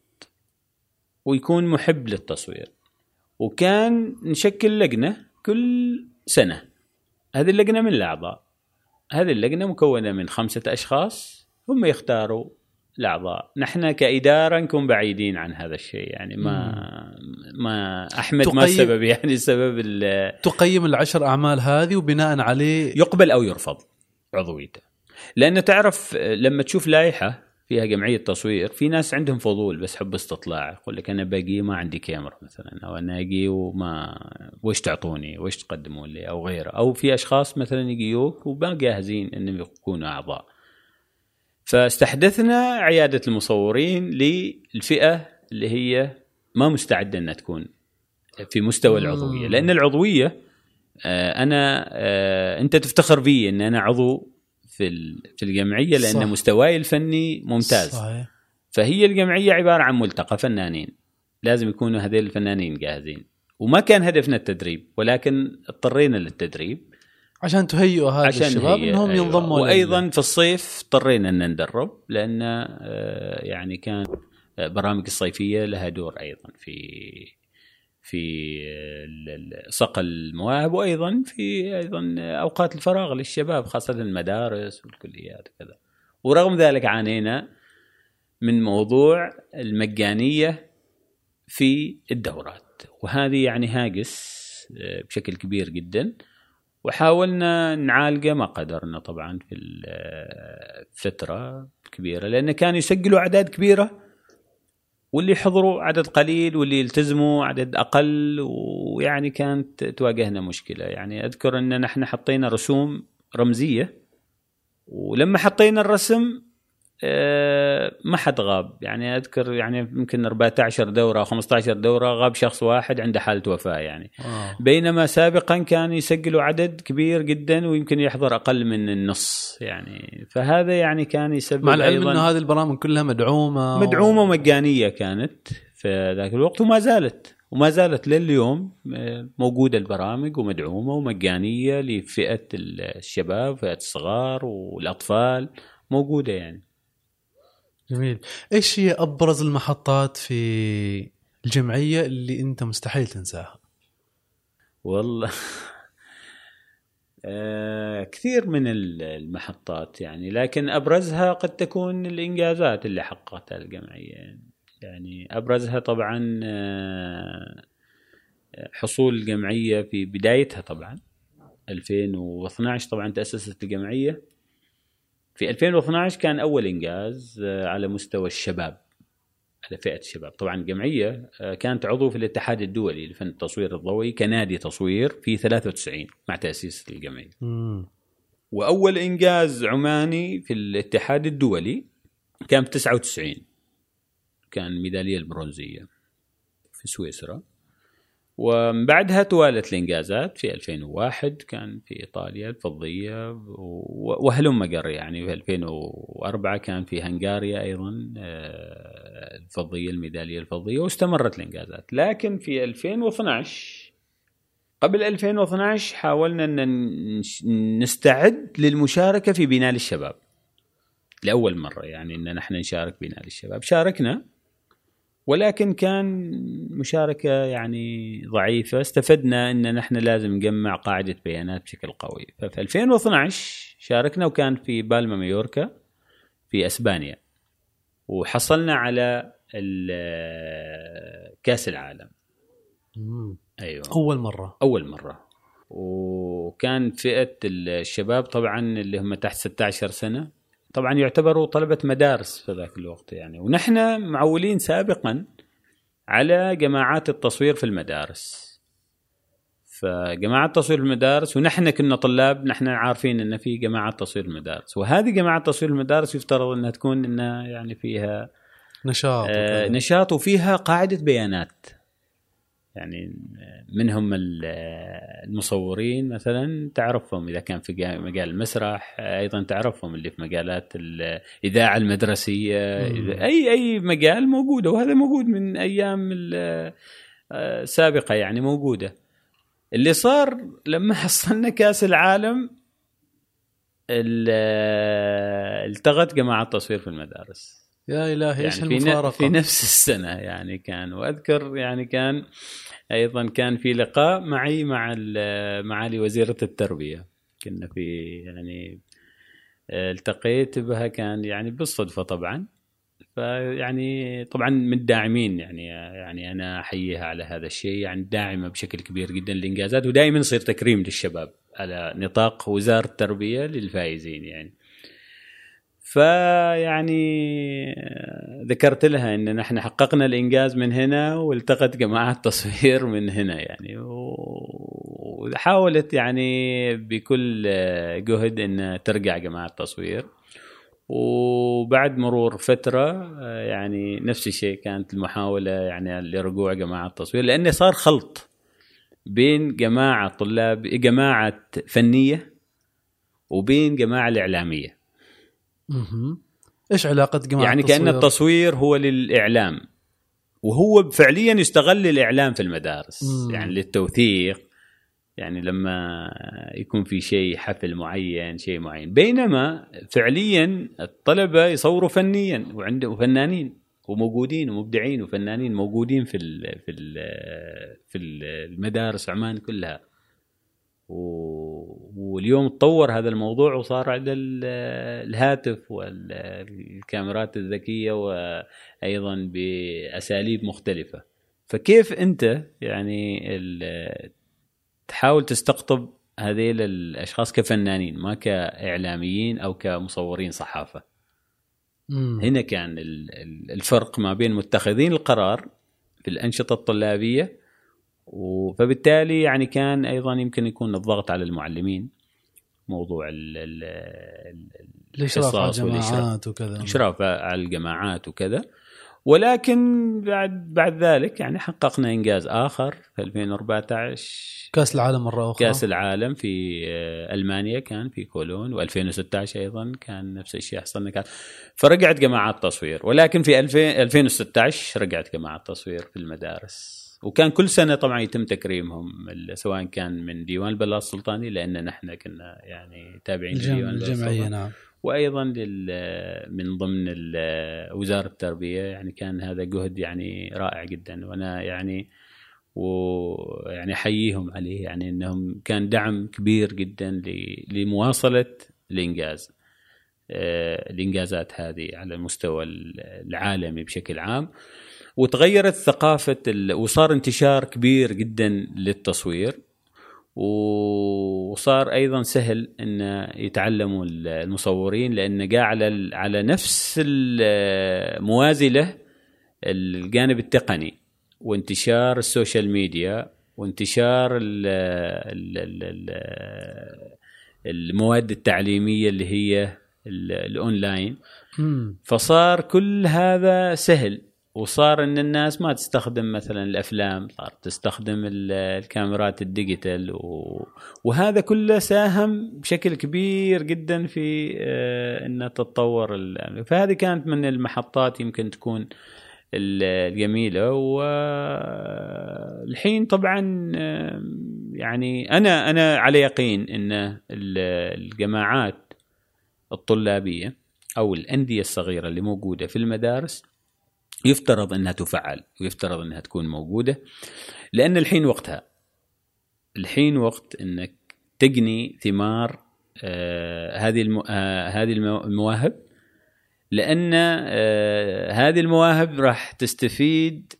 B: ويكون محب للتصوير وكان نشكل لجنة كل سنة. هذه اللجنة من الأعضاء هذه اللجنة مكونة من خمسة أشخاص هم يختاروا الأعضاء. نحن كإدارة نكون بعيدين عن هذا الشيء يعني ما ما أحمد ما
A: تقيم-
B: السبب يعني سبب
A: تقيم العشر أعمال هذه وبناء عليه
B: يقبل أو يرفض عضويته. لأنه تعرف لما تشوف لائحة فيها جمعية تصوير في ناس عندهم فضول بس حب استطلاع. يقول لك أنا باقي ما عندي كاميرا مثلا أو أنا أجي وما وش تعطوني؟ وش تقدمون لي؟ أو غيره. أو في أشخاص مثلا يجيوك وما جاهزين إنهم يكونوا أعضاء. فاستحدثنا عيادة المصورين للفئة اللي هي ما مستعدة إنها تكون في مستوى
A: العضوية.
B: لأن العضوية آه، أنا آه، أنت تفتخر بي إن أنا عضو في في الجمعية لأن
A: صح.
B: مستواي الفني ممتاز.
A: صحيح.
B: فهي الجمعية عبارة عن ملتقى فنانين. لازم يكونوا هذول الفنانين جاهزين. وما كان هدفنا التدريب ولكن اضطرينا للتدريب.
A: عشان تهيئوا هذا
B: عشان
A: الشباب إنهم
B: أيوة.
A: ينضموا لل-
B: وأيضا في الصيف اضطرينا إن ندرب لأن آه، يعني كان آه، برامج الصيفية لها دور أيضا في في صقل المواهب وأيضا في أيضا أوقات الفراغ للشباب خاصة المدارس والكليات وكذا. ورغم ذلك عانينا من موضوع المجانية في الدورات وهذه يعني هاجس آه، بشكل كبير جدا. وحاولنا نعالجه ما قدرنا طبعا في الفترة كبيرة لأن كانوا يسجلوا أعداد كبيرة واللي يحضروا عدد قليل واللي يلتزموا عدد أقل ويعني كانت تواجهنا مشكلة. يعني أذكر أن نحن حطينا رسوم رمزية ولما حطينا الرسم ما حد غاب. يعني أذكر يعني يمكن 14 دورة أو 15 دورة غاب شخص واحد عنده حالة وفاة يعني.
A: آه.
B: بينما سابقا كان يسجلوا عدد كبير جدا ويمكن يحضر أقل من النص يعني. فهذا يعني كان يسبب
A: مع العلم
B: أيضاً
A: إنه هذه البرامج كلها مدعومة
B: مدعومة ومجانية كانت في ذاك الوقت وما زالت. وما زالت لليوم آه، موجودة البرامج ومدعومة ومجانية لفئة الشباب فئة الصغار والأطفال موجودة يعني.
A: جميل. إيش هي أبرز المحطات في الجمعية اللي أنت مستحيل تنساها؟
B: والله. آه، كثير من ال- المحطات يعني لكن أبرزها قد تكون الإنجازات اللي حققتها الجمعية. يعني أبرزها طبعا آه، حصول الجمعية في بدايتها طبعا 2012 طبعا تأسست الجمعية. في 2012 كان أول إنجاز آه، على مستوى الشباب على فئة الشباب. طبعا الجمعيه آه، كانت عضو في الاتحاد الدولي لفن التصوير الضوئي كنادي تصوير في 93 مع تأسيس الجمعية.
A: مم.
B: وأول إنجاز عماني في الاتحاد الدولي كان في 99 كان الميداليه البرونزية في سويسرا. ومن بعدها توالت الإنجازات في 2001 كان في إيطاليا الفضيه وهلم جر يعني في 2004 كان في هنغاريا أيضا آه، الفضيه الميدالية الفضيه واستمرت الإنجازات. لكن في 2012 قبل 2012 حاولنا أن نستعد للمشاركة في بناء الشباب. لأول مرة يعني أن نحن نشارك بناء الشباب. شاركنا ولكن كان مشاركة يعني ضعيفة. استفدنا إن نحن لازم نجمع قاعدة بيانات بشكل قوي. ففي 2012 شاركنا وكان في بالما مايوركا في أسبانيا. وحصلنا على كأس العالم.
A: مم.
B: أيوه.
A: أول مرة.
B: أول مرة. وكان فئة الشباب طبعا اللي هم تحت 16 سنة. طبعا يعتبروا طلبة مدارس في ذاك الوقت يعني. ونحن معولين سابقا على جماعات التصوير في المدارس. فجماعات تصوير المدارس ونحن كنا طلاب نحن عارفين إن في جماعات تصوير المدارس. وهذه جماعات تصوير المدارس يفترض إنها تكون إنها يعني فيها
A: نشاط
B: آه،. نشاط وفيها قاعدة بيانات. يعني منهم المصورين مثلا تعرفهم إذا كان في مجال المسرح أيضا تعرفهم اللي في مجالات الإذاعة المدرسية اي أي مجال موجوده وهذا موجود من أيام السابقه يعني موجودة. اللي صار لما حصلنا كأس العالم التغت جماعة التصوير في المدارس.
A: يا إلهي إيش
B: يعني المفارقة؟ في نفس السنة يعني كان وأذكر يعني كان أيضا كان في لقاء معي مع معالي وزيره التربية. كنا في يعني التقيت بها كان يعني بالصدفة طبعا. فيعني طبعا من الداعمين يعني يعني أنا أحييها على هذا الشيء يعني داعمة بشكل كبير جدا للانجازات ودائما يصير تكريم للشباب على نطاق وزارة التربية للفائزين يعني. فيعني ذكرت لها إن نحن حققنا الإنجاز من هنا والتقت جماعة تصوير من هنا يعني. وحاولت يعني بكل جهد إن ترجع جماعة التصوير. وبعد مرور فترة يعني نفس الشيء كانت المحاولة يعني لرجوع جماعة التصوير لأنه صار خلط بين جماعة طلاب جماعة فنية وبين جماعة الإعلامية.
A: إيش علاقة جماعة
B: يعني؟ كأن التصوير هو للإعلام وهو فعليا يستغل الإعلام في المدارس مم. يعني للتوثيق يعني لما يكون في شيء حفل معين شيء معين بينما فعليا الطلبة يصوروا فنيا وعنده فنانين وموجودين ومبدعين وفنانين موجودين في ال في ال في المدارس عمان كلها واليوم تطور هذا الموضوع وصار على الهاتف والكاميرات الذكية وأيضا بأساليب مختلفة فكيف أنت يعني تحاول تستقطب هذيل الأشخاص كفنانين ما كإعلاميين أو كمصورين صحافة مم. هنا كان الفرق ما بين متخذين القرار في الأنشطة الطلابية فبالتالي يعني كان أيضا يمكن يكون الضغط على المعلمين موضوع
A: الإشراف على الجماعات وكذا.
B: الإشراف على الجماعات وكذا. ولكن بعد بعد ذلك يعني حققنا إنجاز آخر في 2014
A: كأس العالم مرة أخرى.
B: كأس العالم في آه، ألمانيا كان في كولون و2016 أيضا كان نفس الشيء حصلنا. كاس فرجعت جماعات تصوير ولكن في 2016 رجعت جماعات تصوير في المدارس. وكان كل سنة طبعا يتم تكريمهم سواء كان من ديوان البلاط السلطاني لأن نحن كنا يعني تابعين
A: لديوان الجمعيه نعم.
B: وأيضا من ضمن وزارة التربية يعني كان هذا جهد يعني رائع جدا. وأنا يعني ويعني أحييهم عليه يعني إنهم كان دعم كبير جدا لمواصلة الإنجاز آه، الإنجازات هذه على المستوى العالمي بشكل عام. وتغيرت ثقافة وصار انتشار كبير جدا للتصوير وصار أيضا سهل إن يتعلموا المصورين لأن جاء على على نفس الموازي له الجانب التقني وانتشار السوشيال ميديا وانتشار ال ال ال المواد التعليمية اللي هي الأونلاين. فصار كل هذا سهل. وصار إن الناس ما تستخدم مثلا الأفلام صار تستخدم الكاميرات ال digital و... وهذا كله ساهم بشكل كبير جدا في آه، ان تتطور ال... فهذه كانت من المحطات يمكن تكون الجميلة. والحين طبعا يعني أنا أنا على يقين إن الجماعات الطلابية أو الأندية الصغيرة اللي موجودة في المدارس يفترض أنها تفعل ويفترض أنها تكون موجودة لأن الحين وقتها الحين وقت إنك تجني ثمار آه هذه. آه هذه المواهب لأن آه هذه المواهب راح تستفيد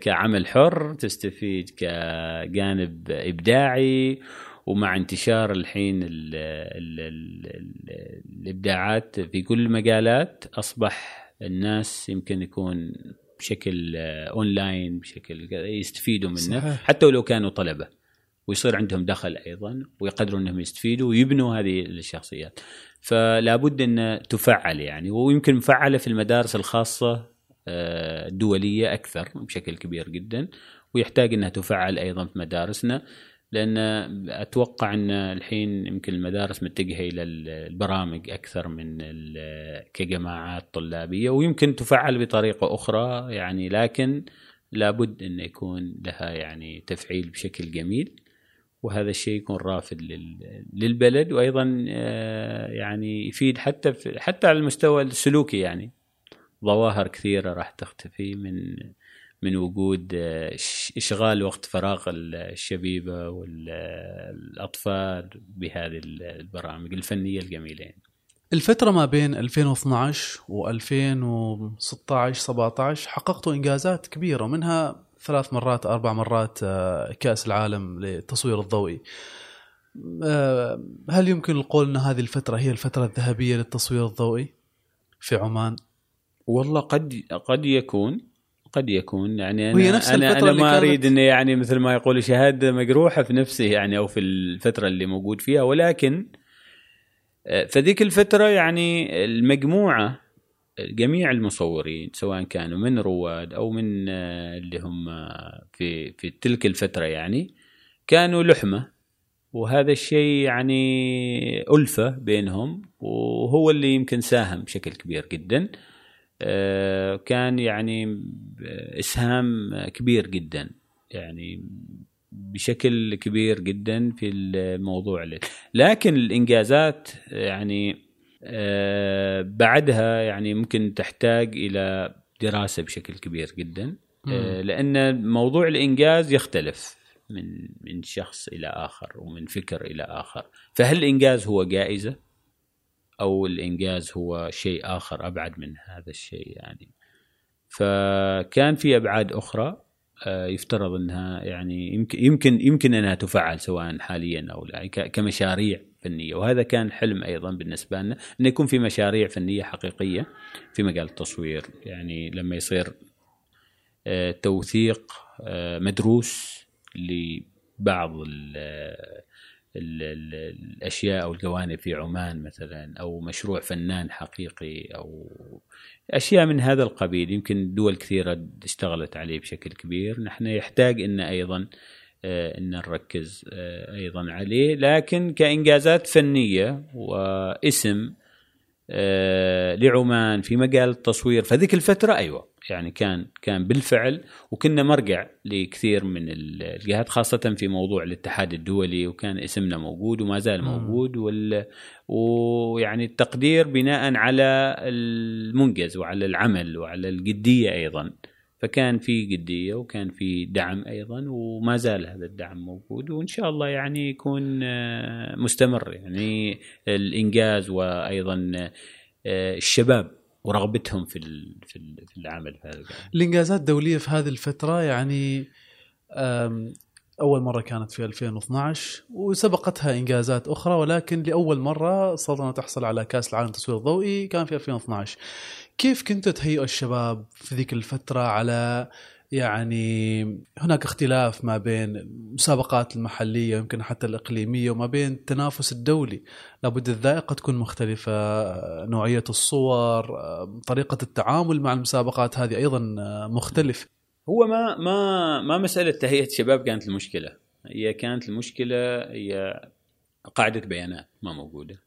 B: كعمل حر تستفيد كجانب إبداعي ومع انتشار الحين ال ال ال ال الإبداعات في كل المجالات أصبح الناس يمكن يكون بشكل اونلاين بشكل يستفيدوا منه. صحيح. حتى ولو كانوا طلبة. ويصير عندهم دخل أيضا ويقدروا إنهم يستفيدوا ويبنوا هذه الشخصيات. فلا بد إن تفعل يعني. ويمكن مفعلة في المدارس الخاصة آه، الدولية أكثر بشكل كبير جدا. ويحتاج إنها تفعل أيضا في مدارسنا. لأن أتوقع إن الحين يمكن المدارس متجهة إلى البرامج أكثر من كجماعات طلابية ويمكن تفعل بطريقة أخرى يعني لكن لابد إن يكون لها يعني تفعيل بشكل جميل وهذا الشيء يكون رافد للبلد وأيضا آه، يعني يفيد حتى حتى على المستوى السلوكي يعني. ظواهر كثيرة راح تختفي من من وجود آه، إشغال وقت فراغ الشبيبة والأطفال بهذه البرامج الفنية الجميلة يعني.
A: الفترة ما بين 2012 و 2016 17 حققتوا إنجازات كبيرة منها ثلاث مرات أربع مرات آه، كأس العالم للتصوير الضوئي. آه، هل يمكن القول إن هذه الفترة هي الفترة الذهبية للتصوير الضوئي في عمان؟
B: والله قد قد يكون قد يكون يعني أنا وهي نفس أنا الفترة أنا ما أريد انه يعني مثل ما يقول شهاده مجروحه في نفسي يعني أو في الفترة اللي موجود فيها. ولكن آه، فذيك الفترة يعني المجموعة جميع المصورين سواء كانوا من رواد أو من آه، اللي هم في في تلك الفترة يعني كانوا لحمة. وهذا الشيء يعني ألفة بينهم وهو اللي يمكن ساهم بشكل كبير جدا. آه، كان يعني إسهام كبير جدا يعني بشكل كبير جدا في الموضوع لكن الإنجازات يعني آه، بعدها يعني ممكن تحتاج إلى دراسة بشكل كبير جدا آه، لأن موضوع الإنجاز يختلف من من شخص إلى آخر ومن فكر إلى آخر. فهل الإنجاز هو جائزة؟ أو الإنجاز هو شيء آخر أبعد من هذا الشيء يعني. فكان في أبعاد أخرى آه، يفترض أنها يعني يمكن يمكن يمكن أنها تفعل سواء حاليا أو لا كمشاريع فنية. وهذا كان حلم أيضا بالنسبة لنا أنه يكون في مشاريع فنية حقيقية في مجال التصوير. يعني لما يصير آه، توثيق آه، مدروس لبعض الأشياء أو الجوانب في عمان مثلا أو مشروع فنان حقيقي أو أشياء من هذا القبيل. يمكن دول كثيرة اشتغلت عليه بشكل كبير. نحن يحتاج إن أيضا آه، إن نركز آه، أيضا عليه. لكن كإنجازات فنية واسم لعمان في مجال التصوير. فذيك الفترة أيوه يعني كان كان بالفعل وكنا مرجع لكثير من الجهات خاصة في موضوع الاتحاد الدولي وكان اسمنا موجود وما زال موجود وال ويعني التقدير بناء على المنجز وعلى العمل وعلى الجدية أيضا. فكان في جديه وكان في دعم أيضا وما زال هذا الدعم موجود وإن شاء الله يعني يكون آه، مستمر. يعني الإنجاز وأيضا آه، الشباب ورغبتهم في في العمل في هذا.
A: الإنجازات الدولية في هذه الفترة يعني أول مرة كانت في 2012 وسبقتها إنجازات أخرى ولكن لأول مرة صرنا تحصل على كأس العالم التصوير الضوئي كان في 2012 كيف كنتوا تهيئوا الشباب في ذيك الفترة على يعني هناك اختلاف ما بين المسابقات المحلية ويمكن حتى الإقليمية وما بين التنافس الدولي؟ لابد الذائقة تكون مختلفة نوعية الصور طريقة التعامل مع المسابقات هذه أيضا مختلف.
B: هو ما ما ما مسألة تهيئة الشباب كانت المشكلة. هي كانت المشكلة هي قاعدة بيانات ما موجودة.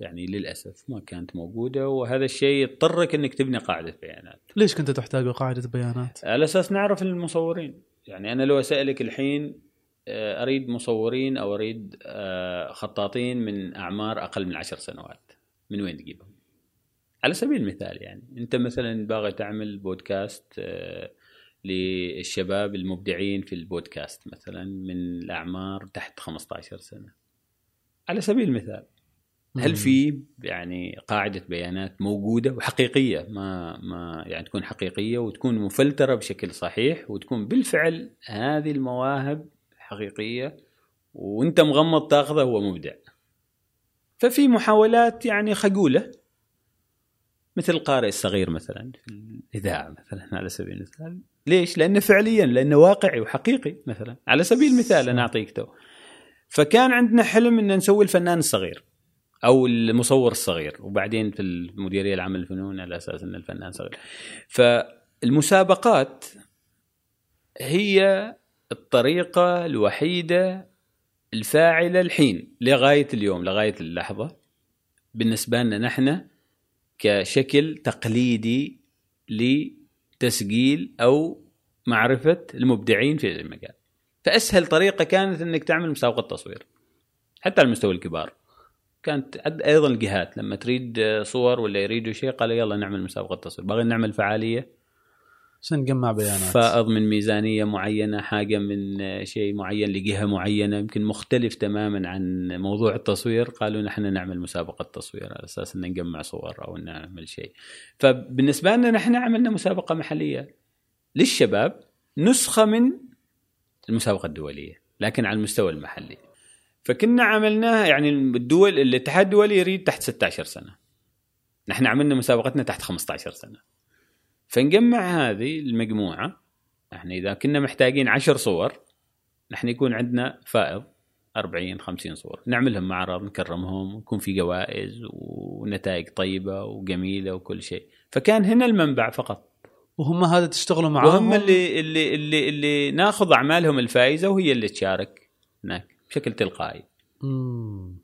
B: يعني للأسف ما كانت موجودة وهذا الشيء يضطرك إنك تبني قاعدة بيانات.
A: ليش كنت تحتاج قاعدة بيانات؟
B: على أساس نعرف المصورين، يعني أنا لو أسألك الحين آه، أريد مصورين أو أريد آه، خطاطين من أعمار أقل من عشر سنوات، من وين تجيبهم؟ على سبيل المثال يعني أنت مثلا باغي تعمل بودكاست آه، للشباب المبدعين في البودكاست مثلا من الأعمار تحت 15 سنة. على سبيل المثال هل في يعني قاعدة بيانات موجودة وحقيقية؟ ما ما يعني تكون حقيقية وتكون مفلترة بشكل صحيح وتكون بالفعل هذه المواهب حقيقية وانت مغمض تاخذه هو مبدع. ففي محاولات يعني خجولة مثل القارئ الصغير مثلا في الإذاعة مثلا على سبيل المثال. ليش؟ لأنه فعليا لأنه واقعي وحقيقي مثلا. على سبيل المثال أنا أعطيك تو. فكان عندنا حلم إن نسوي الفنان الصغير. أو المصور الصغير وبعدين في المديرية العامة للفنون على أساس إن الفنان صغير. فالمسابقات هي الطريقة الوحيدة الفاعلة الحين لغاية اليوم لغاية اللحظة. بالنسبة لنا نحن كشكل تقليدي لتسجيل أو معرفة المبدعين في المجال. فأسهل طريقة كانت إنك تعمل مسابقة تصوير حتى على المستوى الكبار. كانت أيضا الجهات. لما تريد صور ولا يريدوا شيء قالوا يلا نعمل مسابقة تصوير. باغي نعمل فعالية.
A: عشان نجمع بيانات.
B: فائض من ميزانية معينة حاجة من شيء معين لجهة معينة يمكن مختلف تماما عن موضوع التصوير قالوا نحن نعمل مسابقة تصوير على أساس إن نجمع صور أو نعمل شيء. فبالنسبة لنا نحن عملنا مسابقة محلية. للشباب نسخة من المسابقة الدولية لكن على المستوى المحلي. فكنا عملناها يعني الدول الاتحاد الدولي يريد تحت 16 سنة. نحن عملنا مسابقتنا تحت 15 سنة. فنجمع هذه المجموعة إحنا إذا كنا محتاجين عشر صور نحن يكون عندنا فائض 40 50 صور. نعملهم معرض نكرمهم ويكون في جوائز ونتائج طيبة وجميلة وكل شيء. فكان هنا المنبع فقط.
A: وهم هذا تشتغلوا معاهم؟
B: وهم اللي اللي اللي اللي ناخذ أعمالهم الفائزة وهي اللي تشارك هناك. بشكل تلقائي.
A: مم.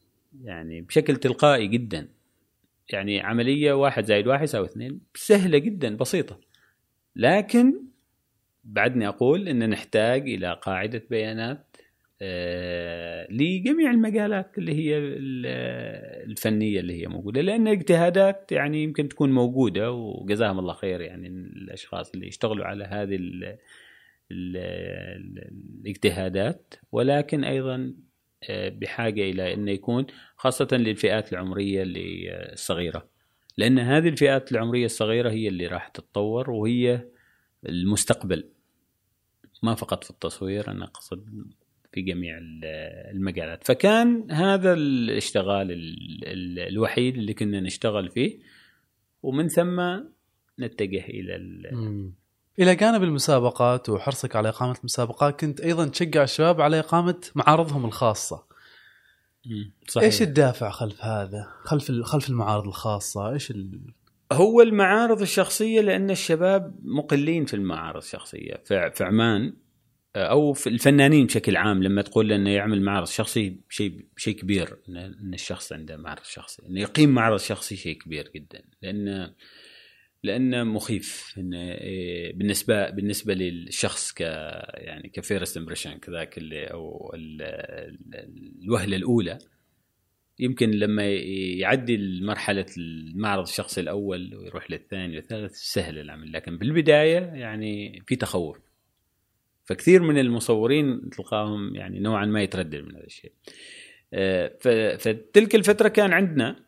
B: يعني بشكل تلقائي جدا. يعني عملية واحد زائد واحد يساوي اثنين سهلة جدا بسيطة. لكن بعدني أقول إن نحتاج إلى قاعدة بيانات آه، لجميع المجالات اللي هي الفنية اللي هي موجودة. لأن الاجتهادات يعني يمكن تكون موجودة وجزاهم الله خير يعني الأشخاص اللي يشتغلوا على هذه الاجتهادات ولكن أيضا آه، بحاجة إلى انه يكون خاصة للفئات العمرية الصغيرة. لأن هذه الفئات العمرية الصغيرة هي اللي راح تتطور وهي المستقبل. ما فقط في التصوير أنا أقصد في جميع المجالات. فكان هذا الاشتغال الوحيد اللي كنا نشتغل فيه ومن ثم نتجه إلى
A: إلى جانب المسابقات وحرصك على إقامة المسابقات كنت أيضا تشجع الشباب على إقامة معارضهم الخاصة صحيح. إيش الدافع خلف هذا خلف خلف المعارض الخاصة إيش ال...
B: هو المعارض الشخصية لأن الشباب مقلين في المعارض الشخصية في عمان أو في الفنانين بشكل عام لما تقول انه يعمل معرض شخصي شيء شيء كبير ان الشخص عنده معرض شخصي انه يقيم معرض شخصي شيء كبير جدا لأن لأنه مخيف إنه إيه، بالنسبة بالنسبة للشخص ك يعني ك first impression كذاك اللي أو الوهلة الأولى يمكن لما يعدي مرحلة المعرض الشخصي الأول ويروح للثاني والثالث سهل العمل. لكن بالبداية يعني في تخوف. فكثير من المصورين تلقاهم يعني نوعا ما يتردد من هذا الشيء. آه، فتلك الفترة كان عندنا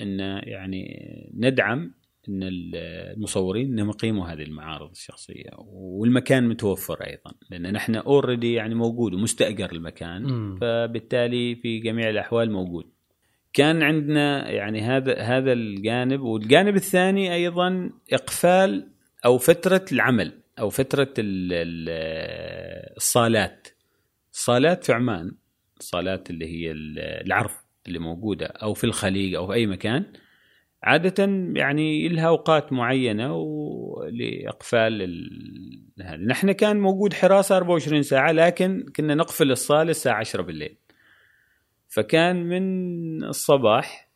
B: إن يعني ندعم إن المصورين إنهم يقيموا هذه المعارض الشخصية والمكان متوفر أيضا لأن نحن اوريدي يعني موجود ومستأجر المكان م. فبالتالي في جميع الأحوال موجود كان عندنا يعني هذا هذا الجانب والجانب الثاني أيضا إقفال أو فترة العمل أو فترة الصالات الصالات في عمان الصالات اللي هي العرض اللي موجودة أو في الخليج أو في أي مكان عادة يعني لها أوقات معينة لاقفال هذا نحن كان موجود حراسة 24 ساعة لكن كنا نقفل الصالة الساعة 10 بالليل. فكان من الصباح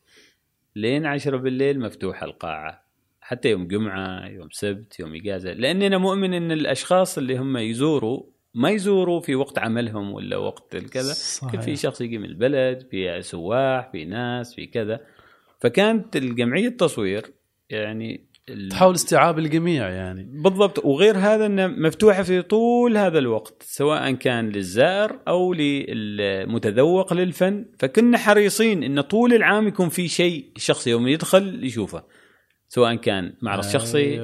B: لين 10 بالليل مفتوحة القاعة حتى يوم جمعة يوم سبت يوم إجازة. لأننا مؤمن أن الأشخاص اللي هم يزوروا ما يزوروا في وقت عملهم ولا وقت كذا كل في شخص يجي من البلد في سواح في ناس في كذا. فكانت الجمعية التصوير يعني
A: تحاول استيعاب الجميع يعني.
B: بالضبط. وغير هذا إنها مفتوحة في طول هذا الوقت سواء كان للزائر أو للمتذوق للفن. فكنا حريصين إن طول العام يكون في شيء الشخص يوم يدخل يشوفه سواء كان معرض أيوه. شخصي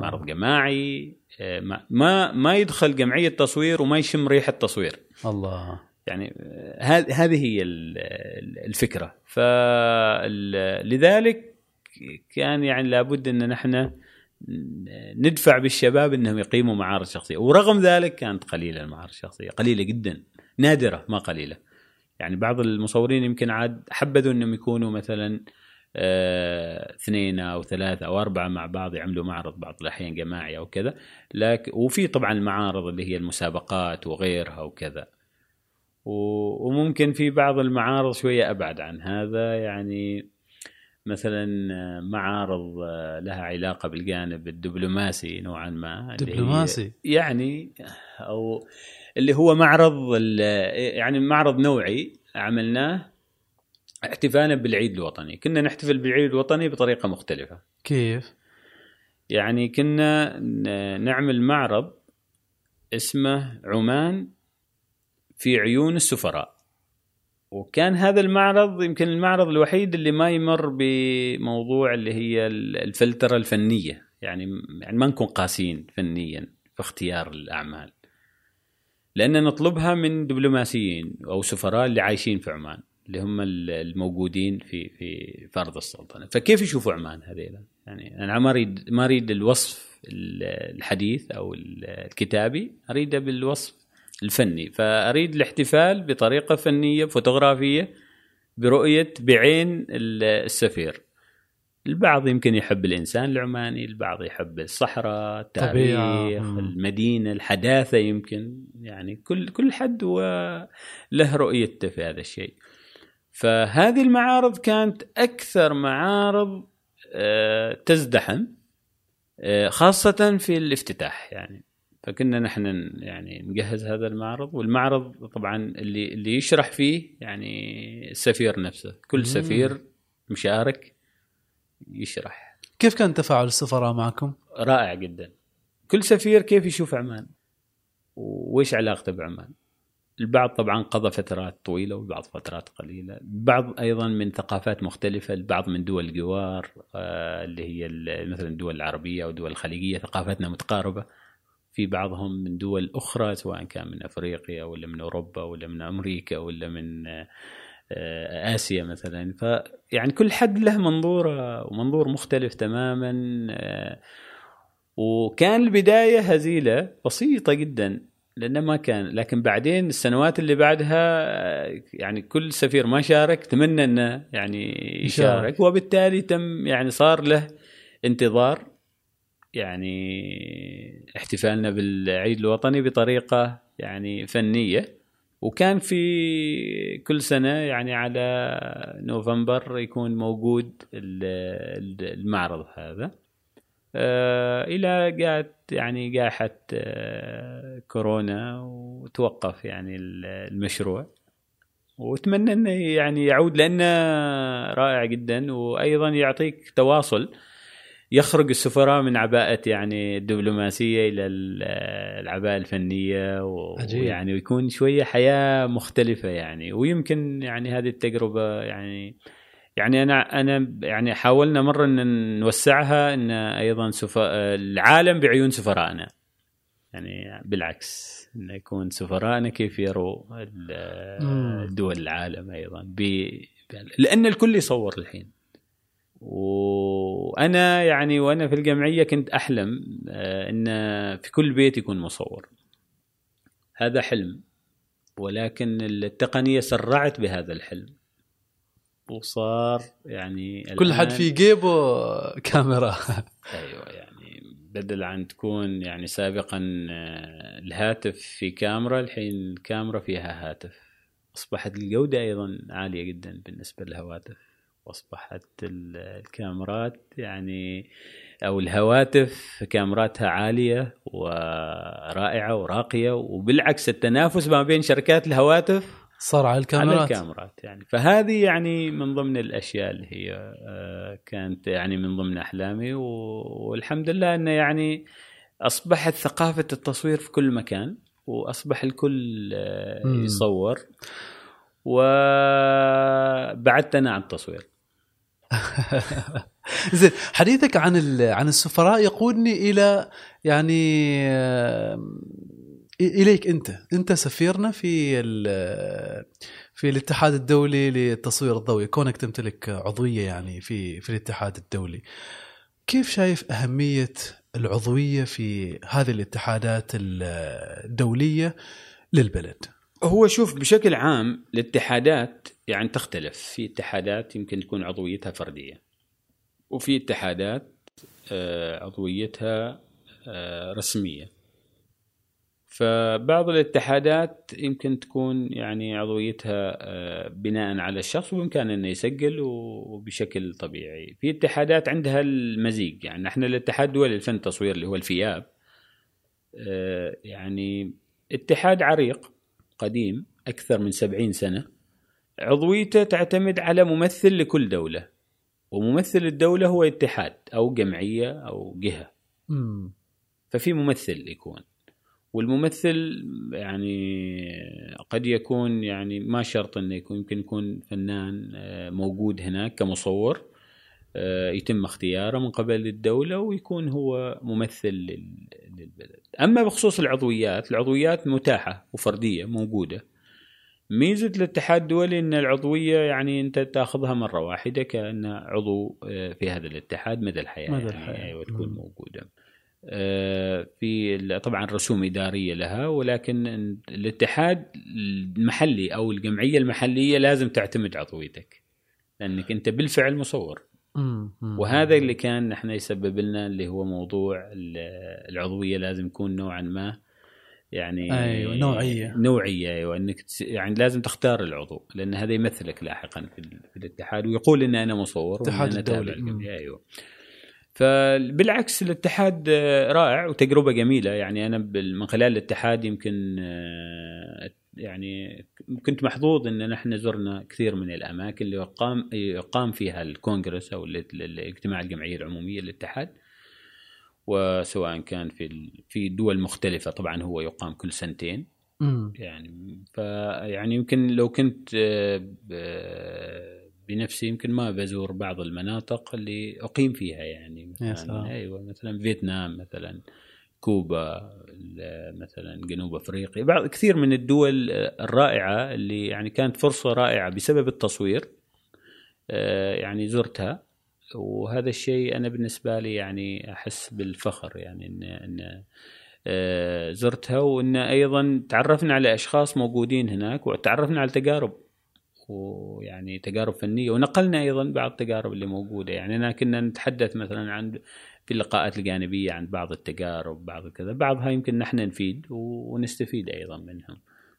B: معرض جماعي آه، ما ما يدخل جمعية تصوير وما يشم ريحة تصوير
A: الله.
B: يعني هذه هي الفكرة. فلذلك كان يعني لابد أن نحن ندفع بالشباب أنهم يقيموا معارض شخصية. ورغم ذلك كانت قليلة المعارض الشخصية. قليلة جدا. نادرة ما قليلة. يعني بعض المصورين يمكن عاد حبذوا أنهم يكونوا مثلا آه، اثنين أو ثلاثة أو أربعة مع بعض يعملوا معرض بعض الأحيان جماعي أو كذا. لكن وفي طبعا المعارض اللي هي المسابقات وغيرها وكذا. وممكن في بعض المعارض شوية أبعد عن هذا. يعني مثلا معارض لها علاقة بالجانب الدبلوماسي نوعا ما.
A: دبلوماسي؟
B: يعني أو اللي هو معرض يعني معرض نوعي عملناه احتفالا بالعيد الوطني. كنا نحتفل بالعيد الوطني بطريقة مختلفة.
A: كيف؟
B: يعني كنا نعمل معرض اسمه عمان في عيون السفراء. وكان هذا المعرض يمكن المعرض الوحيد اللي ما يمر بموضوع اللي هي ال- الفلترة الفنية. يعني يعني ما نكون قاسيين فنيا في اختيار الأعمال. لأن نطلبها من دبلوماسيين أو سفراء اللي عايشين في عمان اللي هم ال- الموجودين في في أرض السلطنة. فكيف يشوفوا عمان هذيلا؟ يعني أنا ما أريد ما أريد الوصف ال- الحديث ال- الكتابي أريده بالوصف الفني. فأريد الاحتفال بطريقة فنية فوتوغرافية برؤية بعين ال- السفير. البعض يمكن يحب الإنسان العماني البعض يحب الصحراء
A: طبيعة.
B: التاريخ
A: مم.
B: المدينة الحداثة يمكن. يعني كل كل حد وله رؤيته في هذا الشيء. فهذه المعارض كانت أكثر معارض آه، تزدحم آه، خاصة في الافتتاح. يعني فكنا نحن يعني نجهز هذا المعرض والمعرض طبعا اللي اللي يشرح فيه يعني السفير نفسه. كل
A: مم.
B: سفير مشارك يشرح.
A: كيف كان تفاعل السفراء معكم؟
B: رائع جدا. كل سفير كيف يشوف عمان؟ وإيش علاقته بعمان؟ البعض طبعا قضى فترات طويلة والبعض فترات قليلة. البعض أيضا من ثقافات مختلفة البعض من دول الجوار آه، اللي هي مثلا الدول العربية أو الدول الخليجية ثقافتنا متقاربة. في بعضهم من دول أخرى سواء كان من أفريقيا ولا من أوروبا ولا من أمريكا ولا من آه، آسيا مثلا فيعني كل حد له منظوره ومنظور مختلف تماما آه، وكان البداية هزيلة بسيطة جدا لأنه ما كان لكن بعدين السنوات اللي بعدها آه، يعني كل سفير ما شارك تمنى أنه يعني.
A: يشارك
B: وبالتالي تم يعني صار له انتظار يعني احتفالنا بالعيد الوطني بطريقة يعني فنية. وكان في كل سنة يعني على نوفمبر يكون موجود ال- ال- المعرض هذا. آه، إلى جاءت يعني جائحة آه، كورونا وتوقف يعني ال- المشروع. وأتمنى إنه يعني يعود لأنه رائع جدا وأيضا يعطيك تواصل يخرج السفراء من عباءة يعني الدبلوماسية إلى ال- العباءة الفنية و-
A: عجيب.
B: ويعني ويكون شوية حياة مختلفة يعني ويمكن يعني هذه التجربة يعني يعني أنا أنا يعني حاولنا مرة أن نوسعها أن أيضا سفا العالم بعيون سفرائنا يعني بالعكس أن يكون سفرائنا كيف يروا. الدول العالم أيضا ب... لأن الكل يصور الحين وأنا يعني وأنا في الجمعية كنت أحلم آه، إن في كل بيت يكون مصور. هذا حلم ولكن التقنية سرعت بهذا الحلم. وصار يعني
A: كل حد في جيبه كاميرا.
B: أيوه يعني بدل عن تكون يعني سابقا آه، الهاتف في كاميرا الحين الكاميرا فيها هاتف. أصبحت الجودة أيضا عالية جدا بالنسبة للهواتف. وأصبحت ال- الكاميرات يعني أو الهواتف كاميراتها عالية ورائعة وراقية وبالعكس التنافس ما بين شركات الهواتف
A: صار على
B: على
A: الكاميرات.
B: الكاميرات يعني. فهذه يعني من ضمن الأشياء اللي هي آه، كانت يعني من ضمن أحلامي والحمد لله إنه يعني أصبحت ثقافة التصوير في كل مكان وأصبح الكل آه،. يصور. وبعدت أنا عن التصوير.
A: زين حديثك عن عن السفراء يقودني إلى يعني إليك أنت. أنت سفيرنا في في الاتحاد الدولي للتصوير الضوئي. كونك تمتلك عضوية يعني في في الاتحاد الدولي. كيف شايف أهمية العضوية في هذه الاتحادات الدولية للبلد؟
B: هو شوف بشكل عام الاتحادات يعني تختلف. في اتحادات يمكن تكون عضويتها فردية وفي اتحادات آه، عضويتها آه، رسمية. فبعض الاتحادات يمكن تكون يعني عضويتها آه، بناء على الشخص وبإمكانه إنه يسجل وبشكل طبيعي. في اتحادات عندها المزيج يعني إحنا الاتحاد الدولي للفن التصوير اللي هو الفياب يعني اتحاد عريق. قديم أكثر من سبعين سنة عضويته تعتمد على ممثل لكل دولة وممثل الدولة هو اتحاد أو جمعية أو جهة. ففي ممثل يكون. والممثل يعني قد يكون يعني ما شرط إنه يكون يمكن يكون فنان آه، موجود هناك كمصور يتم اختياره من قبل الدولة ويكون هو ممثل للبلد. أما بخصوص العضويات العضويات متاحة وفردية موجودة. ميزة الاتحاد الدولي أن العضوية يعني أنت تأخذها مرة واحدة كأن عضو آه، في هذا الاتحاد مدى الحياة مدى الحياة. يعني أيوة تكون موجودة. آه، في طبعا رسوم إدارية لها ولكن الاتحاد المحلي أو الجمعية المحلية لازم تعتمد عضويتك. لأنك أنت بالفعل مصور. وهذا اللي كان إحنا يسبب لنا اللي هو موضوع العضوية لازم يكون نوعا ما يعني
A: أيوه نوعية.
B: نوعية أيوه إنك يعني لازم تختار العضو لأن هذا يمثلك لاحقا في, الاتحاد ويقول إن أنا مصور
A: اتحاد الدولي.
B: أيوه. فبالعكس الاتحاد رائع وتجربة جميلة. يعني أنا من خلال الاتحاد يمكن آه، يعني كنت محظوظ إن نحن زرنا كثير من الأماكن اللي يقام يقام فيها الكونغرس أو الاجتماع الجمعية العمومية للاتحاد وسواء كان في في دول مختلفة طبعا هو يقام كل سنتين. يعني فيعني يمكن لو كنت آه، بنفسي يمكن ما بزور بعض المناطق اللي أقيم فيها يعني. مثلا أيوه مثلا فيتنام مثلا كوبا مثلا جنوب أفريقيا. بعض كثير من الدول الرائعة اللي يعني كانت فرصة رائعة بسبب التصوير آه، يعني زرتها. وهذا الشيء أنا بالنسبة لي يعني أحس بالفخر يعني ان إن آه، زرتها. وإن أيضا تعرفنا على أشخاص موجودين هناك وتعرفنا على تجارب ويعني تجارب فنية. ونقلنا أيضا بعض التجارب اللي موجودة. يعني أنا كنا نتحدث مثلا عن في اللقاءات الجانبية عن بعض التجارب بعض كذا بعضها يمكن نحن نفيد ونستفيد أيضا منهم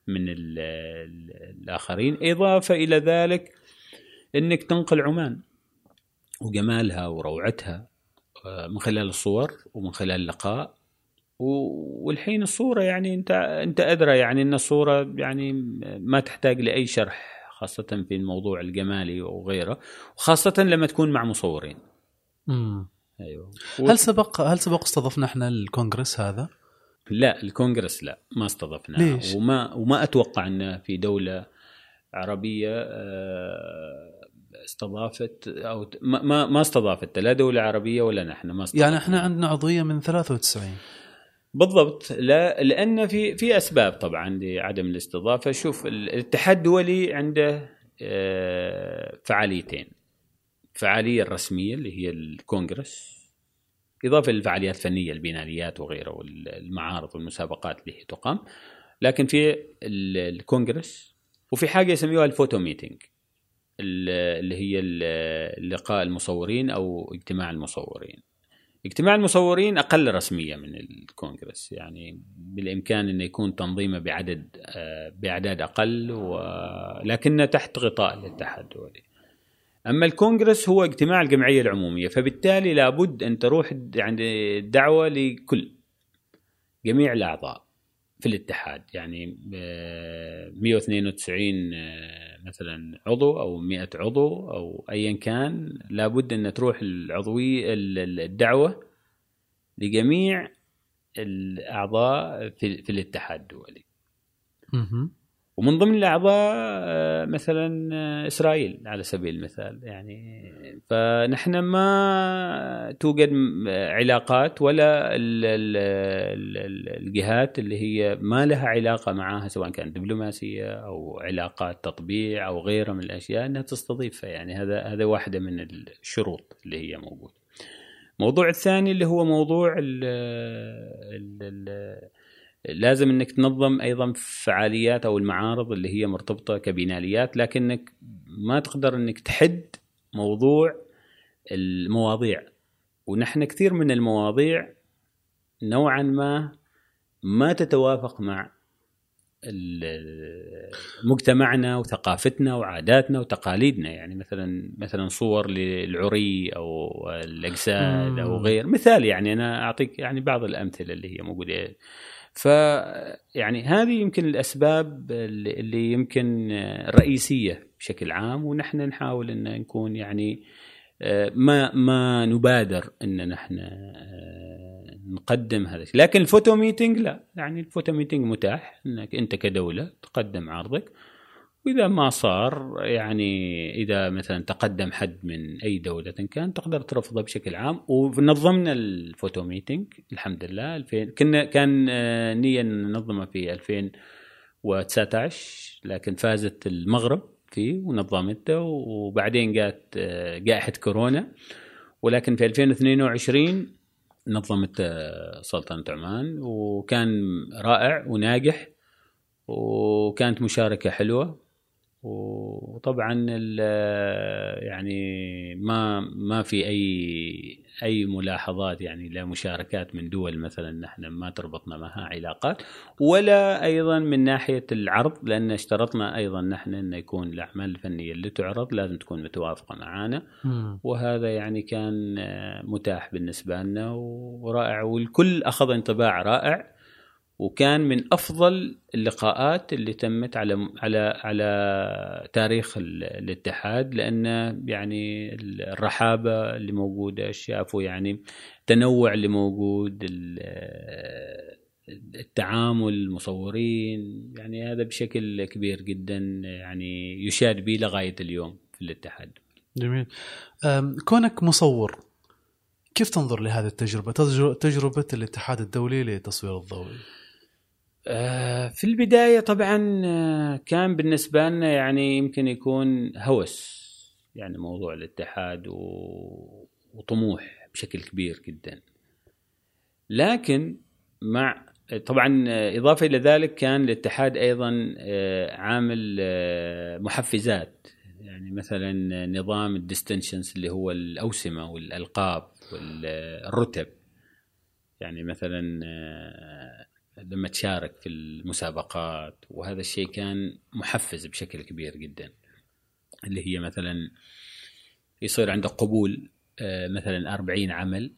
B: من الآخرين إضافة إلى ذلك إنك تنقل عمان وجمالها وروعتها آه، من خلال الصور ومن خلال اللقاء والحين الصورة يعني انت أنت أدرى يعني إن الصورة يعني ما تحتاج لأي شرح خاصة في الموضوع الجمالي وغيره وخاصة لما تكون مع مصورين.
A: امم أيوه. هل سبق هل سبق استضفنا إحنا الكونغرس هذا؟
B: لا الكونغرس لا ما استضفناه.
A: ليش؟
B: وما وما أتوقع إنه في دولة عربية آه، استضافت أو ما ما استضافت لا دولة عربية ولا نحن ما
A: استضافت يعني إحنا عندنا عضوية من 93
B: بالضبط. لا لأن في في أسباب طبعا لعدم الاستضافة. شوف الاتحاد الدولي عنده آه، فعاليتين. الفعاليه الرسمية اللي هي الكونغرس إضافة للفعاليات الفنية البيناليات وغيره والمعارض والمسابقات اللي هي تقام لكن في الكونغرس وفي حاجة يسميوها ال photo meeting اللي هي لقاء المصورين أو اجتماع المصورين اجتماع المصورين أقل رسمية من الكونغرس يعني بالإمكان إنه يكون تنظيمه بعدد آه، بأعداد أقل ولكنه تحت غطاء الاتحاد الدولي. أما الكونغرس هو اجتماع الجمعية العمومية فبالتالي لابد أن تروح عند الدعوة لكل جميع الأعضاء في الاتحاد يعني 192 آه، مثلا عضو أو 100 عضو أو ايا كان لابد أن تروح العضوية الدعوة لجميع الأعضاء في الاتحاد الدولي. ومن ضمن الأعضاء آه، مثلا آه، إسرائيل على سبيل المثال يعني فنحن ما توجد علاقات ولا الجهات اللي هي ما لها علاقة معها سواء كانت دبلوماسية أو علاقات تطبيع أو غيرها من الأشياء إنها تستضيفها يعني هذا هذا واحدة من الشروط اللي هي موجودة. الموضوع الثاني اللي هو موضوع ال ال لازم إنك تنظم أيضا فعاليات أو المعارض اللي هي مرتبطة كبناليات لكنك ما تقدر إنك تحد موضوع المواضيع. ونحن كثير من المواضيع نوعا ما ما تتوافق مع مجتمعنا وثقافتنا وعاداتنا وتقاليدنا. يعني مثلا مثلا صور للعري أو الأجساد أو غير. مثال يعني أنا أعطيك يعني بعض الأمثلة اللي هي موجودة ف يعني هذه يمكن الأسباب اللي يمكن رئيسية بشكل عام ونحن نحاول إن نكون يعني ما ما نبادر إن نحن نقدم هذا لكن ال photo meeting لا. يعني ال photo meeting متاح إنك أنت كدولة تقدم عرضك. وإذا ما صار يعني إذا مثلا تقدم حد من أي دولة كان تقدر ترفضه بشكل عام. ونظمنا ال photo meeting الحمد لله. 2000 كنا كان آه، نية ننظمه في 2019 لكن فازت المغرب فيه ونظمته. وبعدين جات آه، جائحة كورونا. ولكن في 2022 نظمت آه، سلطنة عمان. وكان رائع وناجح. وكانت مشاركة حلوة. وطبعا يعني ما ما في أي أي ملاحظات يعني لا مشاركات من دول مثلا نحن ما تربطنا معها علاقات ولا أيضا من ناحية العرض لأن اشترطنا أيضا نحن ان يكون الأعمال الفنية اللي تعرض لازم تكون متوافقة معنا وهذا يعني كان متاح بالنسبة لنا ورائع والكل أخذ انطباع رائع. وكان من أفضل اللقاءات اللي تمت على على على تاريخ الاتحاد لأن يعني الرحابة اللي موجودة شافوا يعني التنوع اللي موجود التعامل المصورين يعني هذا بشكل كبير جدا يعني يشاد به لغاية اليوم في الاتحاد.
A: جميل. كونك مصور كيف تنظر لهذه التجربة؟ تجربة الاتحاد الدولي للتصوير الضوئي.
B: آه، في البداية طبعا آه، كان بالنسبة لنا يعني يمكن يكون هوس يعني موضوع الاتحاد وطموح بشكل كبير جدا. لكن مع طبعا آه، إضافة إلى ذلك كان الاتحاد أيضا عامل محفزات. يعني مثلا نظام الديستنشنز اللي هو الأوسمة والألقاب والرتب. يعني مثلا لما تشارك في المسابقات وهذا الشيء كان محفز بشكل كبير جدا. اللي هي مثلا يصير عندك قبول آه، مثلا 40 عمل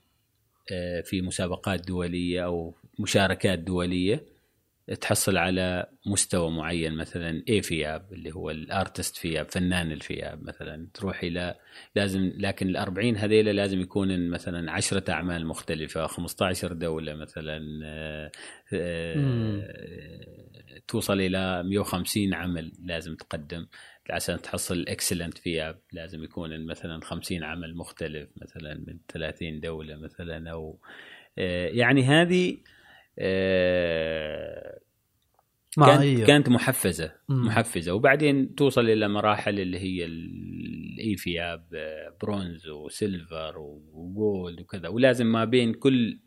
B: آه، في مسابقات دولية أو مشاركات دولية. تحصل على مستوى معين مثلا AFIAP اللي هو ال artist FIAP فنان ال FIAP مثلا تروح إلى لازم لكن ال 40 هذيلا لازم يكون مثلا 10 أعمال مختلفة 15 دولة مثلا آه، آه، توصل إلى 150 عمل لازم تقدم. عشان تحصل excellent FIAP لازم يكون مثلا 50 عمل مختلف مثلا من 30 دولة مثلا أو آه، يعني هذه كانت, كانت محفزة مم. محفزة. وبعدين توصل إلى مراحل اللي هي ال EFIAP bronze و silver و gold وكذا. ولازم ما بين كل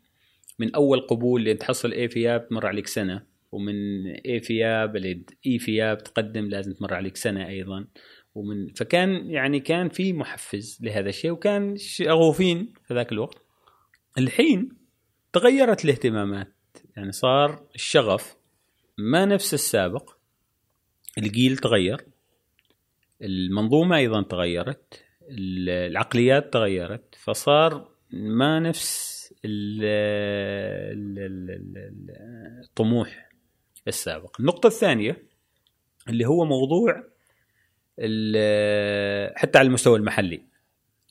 B: من أول قبول اللي تحصل AFIAP تمر عليك سنة ومن AFIAP EFIAP تقدم لازم تمر عليك سنة أيضا. ومن فكان يعني كان في محفز لهذا الشيء وكان شغوفين في ذاك الوقت. الحين تغيرت الاهتمامات. يعني صار الشغف ما نفس السابق. الجيل تغير المنظومة أيضا تغيرت العقليات تغيرت فصار ما نفس الطموح السابق. النقطة الثانية اللي هو موضوع حتى على المستوى المحلي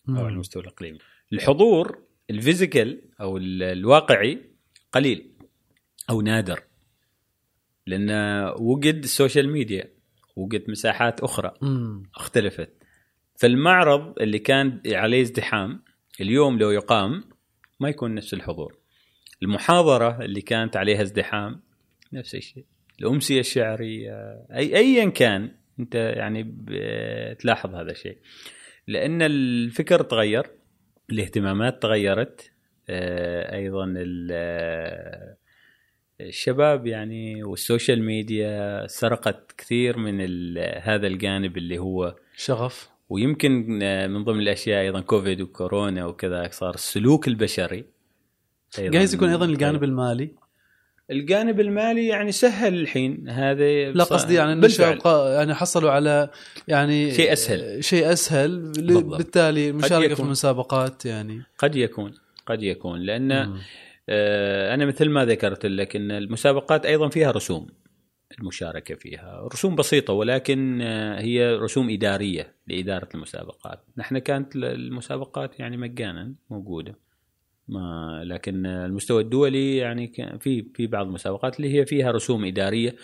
B: أو على المستوى الإقليمي. الحضور ال physical أو الواقعي قليل. أو نادر. لأن وجد ال social media وجد مساحات أخرى
A: مم.
B: اختلفت. فالمعرض اللي كان عليه ازدحام اليوم لو يقام ما يكون نفس الحضور. المحاضرة اللي كانت عليها ازدحام نفس الشيء. الأمسية الشعرية اي ايا كان أنت يعني تلاحظ هذا الشيء. لأن الفكر تغير الاهتمامات تغيرت آه، أيضا الشباب يعني وال social media سرقت كثير من هذا الجانب اللي هو
A: شغف
B: ويمكن آه، من ضمن الأشياء أيضا كوفيد وكورونا وكذا صار السلوك البشري
A: جايز يكون أيضا الجانب المالي
B: الجانب المالي يعني سهل الحين هذا
A: لا قصدي يعني ان. الشباب يعني حصلوا على يعني
B: شيء أسهل.
A: شيء أسهل
B: بالضبط.
A: بالتالي المشاركه في. المسابقات يعني
B: قد يكون قد يكون لأن
A: مم.
B: آه، أنا مثل ما ذكرت لك إن المسابقات أيضا فيها رسوم المشاركة فيها. رسوم بسيطة ولكن آه، هي رسوم إدارية لإدارة المسابقات. نحن كانت المسابقات يعني مجانا موجودة. ما لكن المستوى الدولي يعني كان في في بعض المسابقات اللي هي فيها رسوم إدارية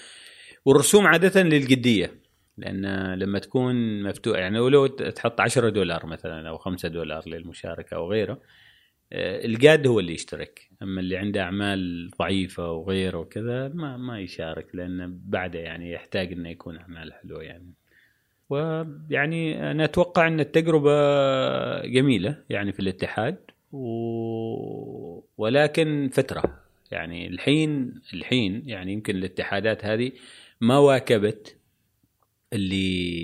B: والرسوم عادة للجدية. لأن لما تكون مفتوح يعني ولو تحط 10 دولار مثلا أو 5 دولار للمشاركة أو غيره آه، الجاد هو اللي يشترك. أما اللي عنده أعمال ضعيفة وغيره وكذا ما ما يشارك لأنه بعده يعني يحتاج إنه يكون أعمال حلوة يعني. ويعني أنا أتوقع إن التجربة جميلة يعني في الاتحاد و... ولكن فترة. يعني الحين الحين يعني يمكن الاتحادات هذه ما واكبت اللي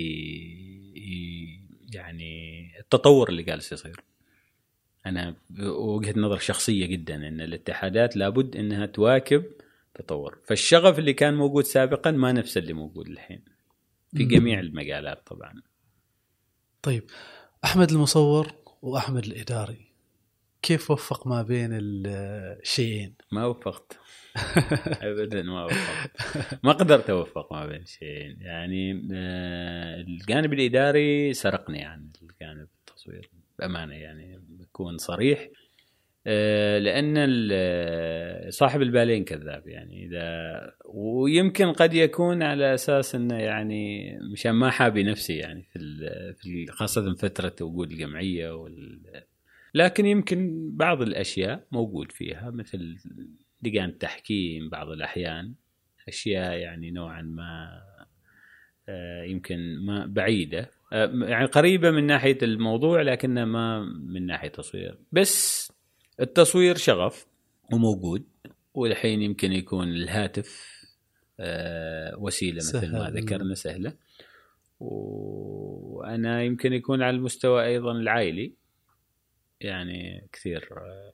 B: يعني التطور اللي جالس يصير. أنا وجهة نظر شخصية جدا إن الاتحادات لابد إنها تواكب تطور. فالشغف اللي كان موجود سابقا ما نفس اللي موجود الحين. في. جميع المجالات طبعا.
A: طيب أحمد المصور وأحمد الإداري كيف وفق ما بين الشيئين؟
B: ما وفقت. ابدا ما وفقت. ما قدرت أوفق ما بين شيئين. يعني آه، الجانب الإداري سرقني عن الجانب التصوير. بأمانة يعني بكون صريح. آه، لأن ال- صاحب البالين كذاب يعني إذا ويمكن قد يكون على أساس إنه يعني مشان ما حابي نفسي يعني في في خاصة فترة وجود الجمعية وال لكن يمكن بعض الأشياء موجود فيها مثل لجان التحكيم بعض الأحيان أشياء يعني نوعا ما آه، يمكن ما بعيدة. آه، يعني قريبة من ناحية الموضوع لكنها ما من ناحية تصوير. بس التصوير شغف وموجود والحين يمكن يكون الهاتف آه، وسيلة مثل ما. ذكرنا سهلة. وأنا يمكن يكون على المستوى أيضا العائلي. يعني كثير آه،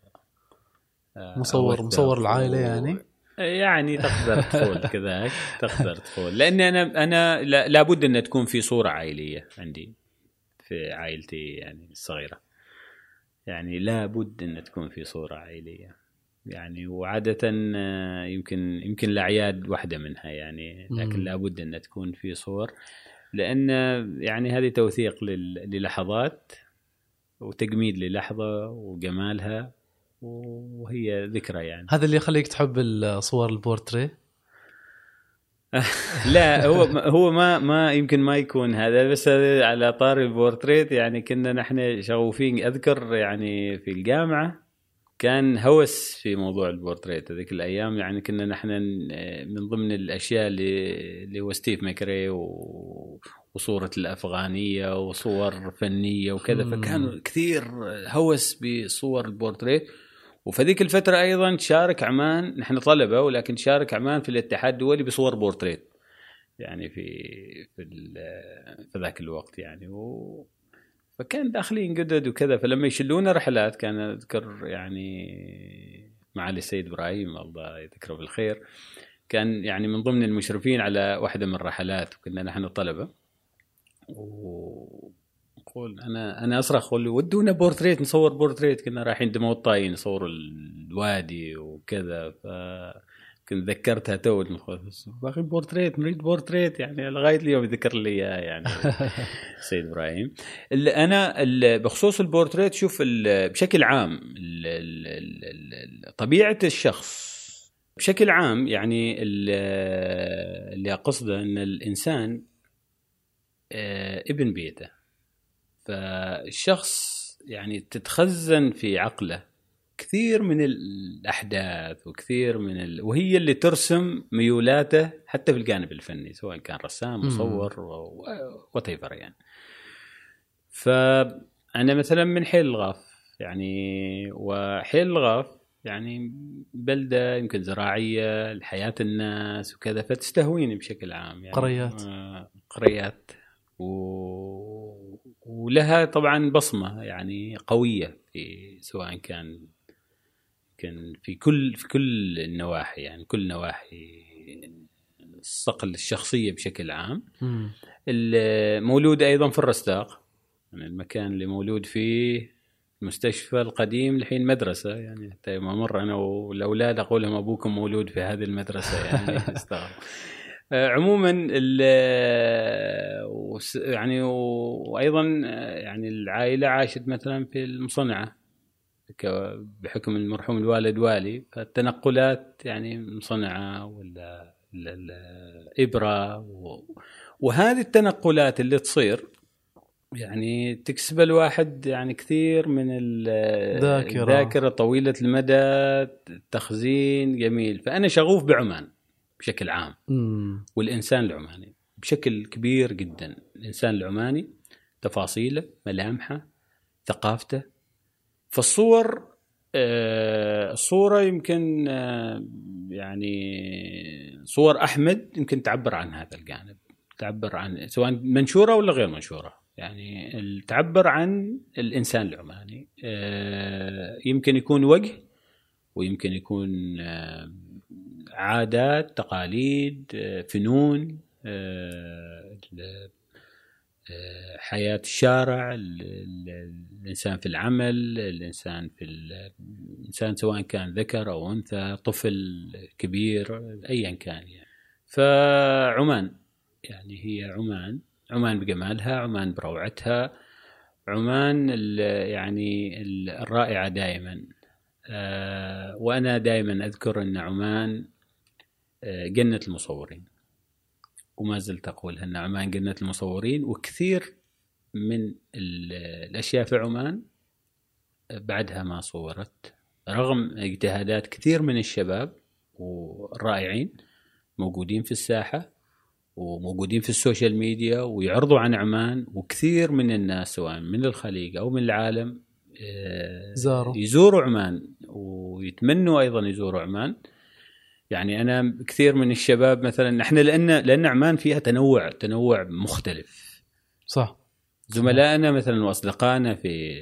B: آه،
A: مصور مصور العائلة يعني؟
B: يعني تقدر تقول كذاك تقدر تقول. لأني أنا أنا لا- لابد أن تكون في صورة عائلية عندي في عائلتي يعني الصغيرة. يعني لابد أن تكون في صورة عائلية. يعني وعادة آه، يمكن يمكن الأعياد واحدة منها يعني لكن
A: مم.
B: لابد أن تكون في صور. لأن يعني هذه توثيق لل- للحظات وتجميد للحظة وجمالها وهي ذكرى يعني.
A: هذا اللي يخليك تحب الصور البورتريه
B: لا هو هو ما ما يمكن ما يكون هذا بس هذا على طار البورتريت يعني كنا نحن شغوفين. أذكر يعني في الجامعة كان هوس في موضوع البورتريت هذيك الأيام. يعني كنا نحن من ضمن الأشياء اللي اللي هو ستيف ماكوري و وصورة الأفغانية وصور فنية وكذا. فكان كثير هوس بصور البورتريت. وفي ذيك الفترة أيضا شارك عمان نحن طلبة ولكن شارك عمان في الاتحاد الدولي بصور بورتريت. يعني في في, في ذاك الوقت يعني. و فكان داخلين جدد وكذا. فلما يشلونا رحلات كان أذكر يعني معالي السيد إبراهيم الله يذكره بالخير كان يعني من ضمن المشرفين على واحدة من الرحلات وكنا نحن طلبة. وقول أنا أنا أصرخ أقول له ودونا بورتريت نصور بورتريت كنا رايحين دما والطائيين نصور الوادي وكذا ف كنت ذكرتها تو باقي بورتريت نريد بورتريت يعني لغاية اليوم يذكر لي إياه يعني سيد إبراهيم. ال- أنا ال- بخصوص البورتريت شوف بشكل عام طبيعة الشخص بشكل عام يعني ال- اللي أقصده إن الإنسان آه، ابن بيئته. فالشخص يعني تتخزن في عقله كثير من الأحداث وكثير من ال... وهي اللي ترسم ميولاته حتى في الجانب الفني سواء كان رسام. مصور وات يعني فأنا مثلا من حيل الغاف يعني وحيل الغاف يعني بلدة يمكن زراعية لحياة الناس وكذا فتستهويني بشكل عام يعني
A: قريات.
B: آه، قريات و... ولها طبعا بصمة يعني قوية في سواء كان كان في كل في كل النواحي يعني كل نواحي الصقل الشخصية بشكل عام. المولود أيضا في الرستاق يعني المكان اللي مولود فيه المستشفى القديم الحين مدرسة يعني حتى يوم أمر أنا والاولاد أقول لهم أبوكم مولود في هذه المدرسة يعني. يستغرب آه، عموما ال- وس- يعني وأيضا آه، يعني العائلة عاشت مثلا في المصنعة بحكم المرحوم الوالد والي فالتنقلات يعني مصنعة ولا ال- ال- الابره وهذه التنقلات اللي تصير يعني تكسب الواحد يعني كثير من ال-
A: ذاكرة.
B: الذاكرة طويلة المدى تخزين جميل فأنا شغوف بعمان بشكل عام.
A: مم.
B: والإنسان العماني بشكل كبير جدا. الإنسان العماني تفاصيله ملامحه ثقافته. فالصور آه، الصورة يمكن آه، يعني صور أحمد يمكن تعبر عن هذا الجانب. تعبر عن سواء منشورة ولا غير منشورة. يعني تعبر عن الإنسان العماني. آه، يمكن يكون وجه ويمكن يكون آه، عادات تقاليد آه، فنون آه، آه، حياة الشارع ال- ال- الإنسان في العمل الإنسان في ال- الإنسان سواء كان ذكر أو أنثى طفل كبير أيا كان يعني. فعمان يعني هي عمان عمان بجمالها عمان بروعتها عمان يعني ال- الرائعة دائما. وأنا دائما أذكر أن عمان جنة المصورين. وما زلت أقولها أن عمان جنة المصورين وكثير من ال- الأشياء في عمان بعدها ما صورت. رغم اجتهادات كثير من الشباب والرائعين موجودين في الساحة وموجودين في ال social media ويعرضوا عن عمان وكثير من الناس سواء من الخليج أو من العالم آه،
A: زاروا.
B: يزوروا عمان ويتمنوا أيضا يزوروا عمان. يعني أنا كثير من الشباب مثلا إحنا لأن لأن عمان فيها تنوع تنوع مختلف.
A: صح.
B: زملائنا مثلا وأصدقائنا في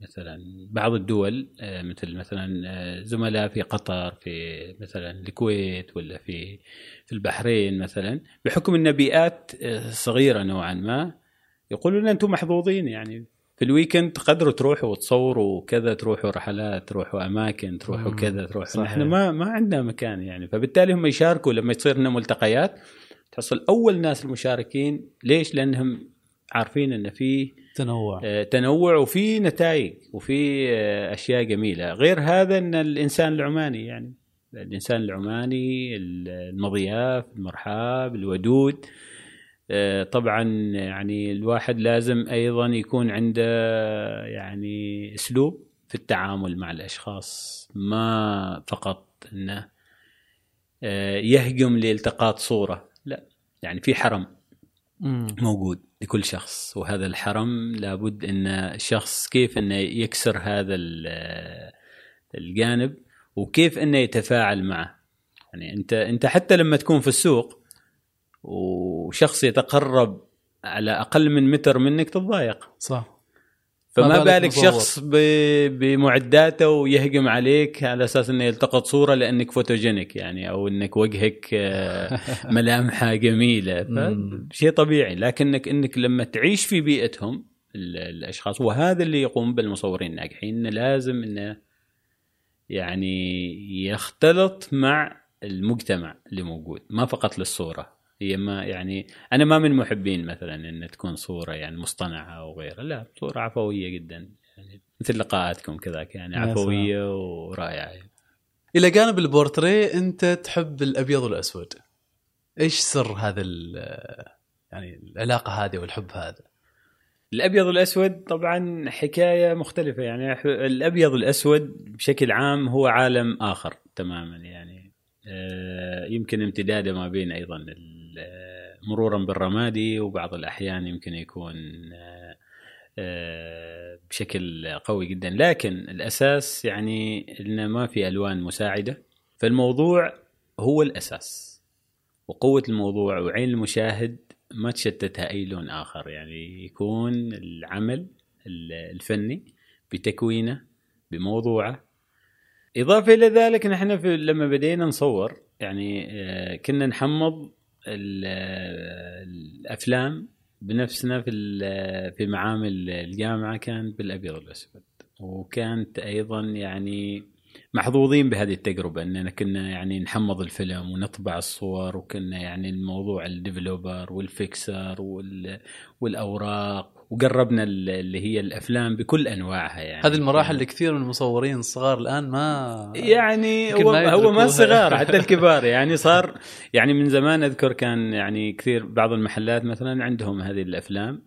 B: مثلا بعض الدول آه، مثل مثلا آه، زملاء في قطر في مثلا الكويت ولا في في البحرين مثلا بحكم إن بيئات آه، صغيرة نوعا ما يقولون أنتم محظوظين يعني. في الويكند تقدروا تروحوا وتصوروا وكذا تروحوا رحلات تروحوا أماكن تروحوا كذا تروحوا. إحنا ما ما عندنا مكان يعني. فبالتالي هم يشاركوا لما يصير لنا ملتقيات تحصل أول ناس المشاركين. ليش؟ لأنهم عارفين إن في
A: تنوع.
B: آه، تنوع وفي نتائج وفي آه، أشياء جميلة. غير هذا إن الإنسان العماني يعني. الإنسان العماني المضياف المرحاب الودود. طبعا يعني الواحد لازم أيضا يكون عنده يعني أسلوب في التعامل مع الأشخاص ما فقط إنه آه، يهجم لالتقاط صورة لا يعني في حرم. موجود لكل شخص وهذا الحرم لابد إن الشخص كيف إنه يكسر هذا ال- الجانب وكيف إنه يتفاعل معه يعني أنت أنت حتى لما تكون في السوق وشخص يتقرب على أقل من متر منك تتضايق.
A: صح.
B: فما
A: ما بالك.
B: شخص بمعداته ويهجم عليك على أساس إنه يلتقط صورة لأنك فوتوجينيك يعني أو إنك وجهك آه، ملامحة جميلة.
A: مم.
B: فشيء طبيعي. لكنك إنك لما تعيش في بيئتهم ال- الأشخاص وهذا اللي يقوم بالمصورين الناجحين إنه لازم إنه يعني يختلط مع المجتمع اللي موجود ما فقط للصورة. هي ما يعني أنا ما من محبين مثلا إن تكون صورة يعني مصطنعة أو غيرها لا صورة عفوية جدا يعني مثل لقاءاتكم كذاك يعني عفوية ورائعة. يعني.
A: إلى جانب البورتريه أنت تحب الأبيض والأسود. إيش سر هذا ال- يعني العلاقة هذه والحب هذا؟
B: الأبيض والأسود طبعا حكاية مختلفة يعني الأبيض والأسود بشكل عام هو عالم آخر تماما يعني. آه، يمكن امتداده ما بين أيضا مرورا بالرمادي وبعض الأحيان يمكن يكون آه، آه، بشكل قوي جدا. لكن الأساس يعني إن ما في ألوان مساعدة. فالموضوع هو الأساس. وقوة الموضوع وعين المشاهد ما تشتتها أي لون آخر. يعني يكون العمل الفني بتكوينه بموضوعه. إضافة إلى ذلك نحن في لما بدينا نصور يعني آه، كنا نحمض الأفلام بنفسنا في في معامل الجامعة كانت بالأبيض والأسود. وكانت أيضا يعني محظوظين بهذه التجربة إننا كنا يعني نحمض الفيلم ونطبع الصور وكنا يعني الموضوع ال developer وال fixer والأوراق وجربنا اللي هي الأفلام بكل أنواعها يعني.
A: هذه المراحل اللي كثير من المصورين الصغار الآن ما
B: يعني هو ما هو ما صغار حتى الكبار. يعني صار يعني من زمان أذكر كان يعني كثير بعض المحلات مثلا عندهم هذه الأفلام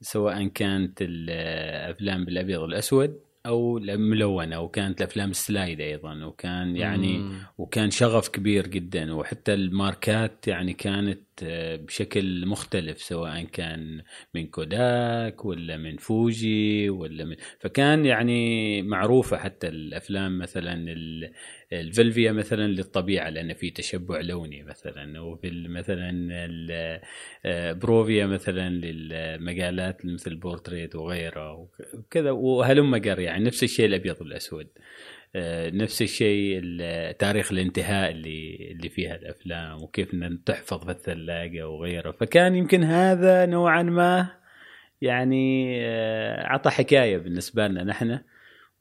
B: سواء كانت الافلام بالأبيض والأسود. أو ملونة وكانت الأفلام ال slide أيضا وكان يعني مم. وكان شغف كبير جدا وحتى الماركات يعني كانت آه، بشكل مختلف سواء كان من كوداك ولا من فوجي ولا من فكان يعني معروفة حتى الأفلام مثلا الفيلفيا مثلا للطبيعة لأن في تشبع لوني مثلا وفي مثلا آه، بروفيا مثلا للمقالات مثل البورتريت وغيره وكذا وهلم جر يعني نفس الشيء الأبيض والأسود. آه، نفس الشيء تاريخ الانتهاء اللي اللي فيها الأفلام وكيف تحفظ في الثلاجه وغيره. فكان يمكن هذا نوعا ما يعني آه، عطى حكاية بالنسبة لنا نحن.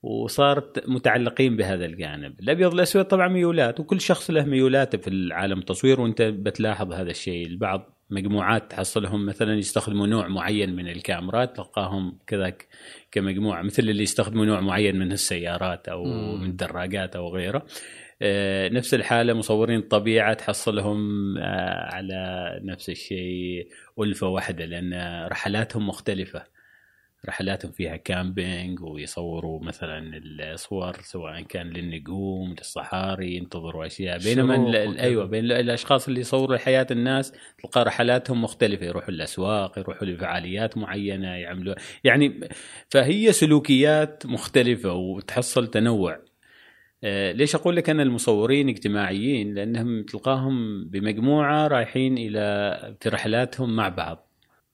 B: وصارت متعلقين بهذا الجانب. الأبيض والأسود طبعا ميولات وكل شخص له ميولاته في العالم التصوير وأنت بتلاحظ هذا الشيء. البعض مجموعات تحصلهم مثلا يستخدموا نوع معين من الكاميرات تلقاهم كذا كمجموعة مثل اللي يستخدموا نوع معين من السيارات أو مم. من الدراجات أو غيره. آه، نفس الحالة مصورين الطبيعة تحصلهم آه، على نفس الشيء. ألفة واحدة لأن رحلاتهم مختلفة. رحلاتهم فيها كامبينج ويصوروا مثلا الصور سواء كان للنجوم للصحاري ينتظروا أشياء. بينما أيوه بين الأشخاص اللي يصوروا حياة الناس تلقى رحلاتهم مختلفة. يروحوا الأسواق يروحوا لفعاليات معينة يعملوا يعني فهي سلوكيات مختلفة وتحصل تنوع. آه، ليش أقول لك أن المصورين اجتماعيين؟ لأنهم تلقاهم بمجموعة رايحين إلى في رحلاتهم مع بعض.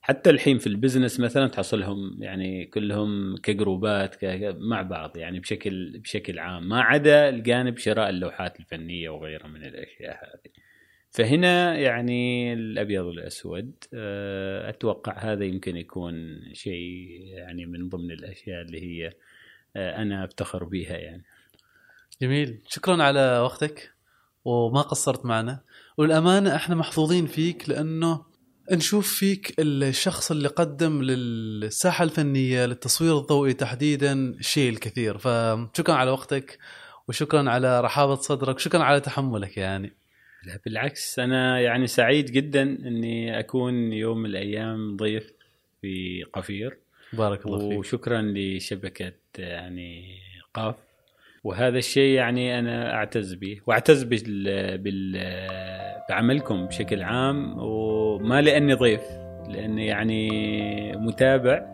B: حتى الحين في البزنس مثلا تحصلهم يعني كلهم كجروبات مع بعض يعني بشكل بشكل عام ما عدا الجانب شراء اللوحات الفنية وغيرها من الأشياء هذه. فهنا يعني الأبيض والأسود آه، أتوقع هذا يمكن يكون شيء يعني من ضمن الأشياء اللي هي آه، أنا أفتخر بها يعني.
A: جميل شكرا على وقتك وما قصرت معنا والأمانة إحنا محظوظين فيك لأنه نشوف فيك الشخص اللي قدم للساحة الفنية للتصوير الضوئي تحديدا الشيء الكثير فشكرا على وقتك وشكرا على رحابة صدرك شكرا على تحملك يعني.
B: لا بالعكس أنا يعني سعيد جدا إني أكون يوم من الأيام ضيف في قفير.
A: بارك الله فيك.
B: وشكرا لشبكة يعني قاف. وهذا الشيء يعني أنا أعتز به وأعتز بال... بال... بعملكم بشكل عام وما لأني ضيف لأني يعني متابع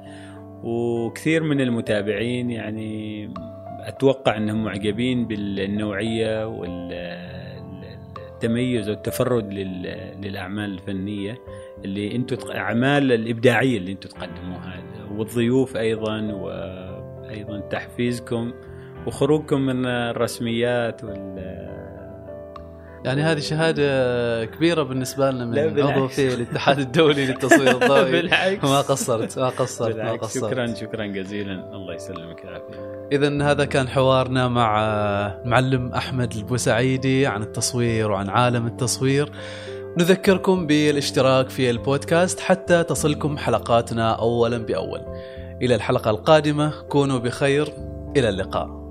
B: وكثير من المتابعين يعني أتوقع أنهم معجبين بالنوعية والتميز والتفرد للأعمال الفنية اللي أنتم الاعمال الإبداعية اللي أنتم تقدموها والضيوف أيضا وأيضا تحفيزكم وخروجكم من الرسميات وال
A: يعني هذه شهادة كبيرة بالنسبة لنا من عضو في الاتحاد الدولي للتصوير الضوئي. بالعكس. ما قصرت ما قصرت ما قصرت.
B: شكرا شكرا جزيلا. الله يسلمك العافية
A: إذا هذا كان حوارنا مع معلم أحمد البوسعيدي عن التصوير وعن عالم التصوير. نذكركم بالاشتراك في البودكاست حتى تصلكم حلقاتنا أولا بأول. إلى الحلقة القادمة كونوا بخير. إلى اللقاء.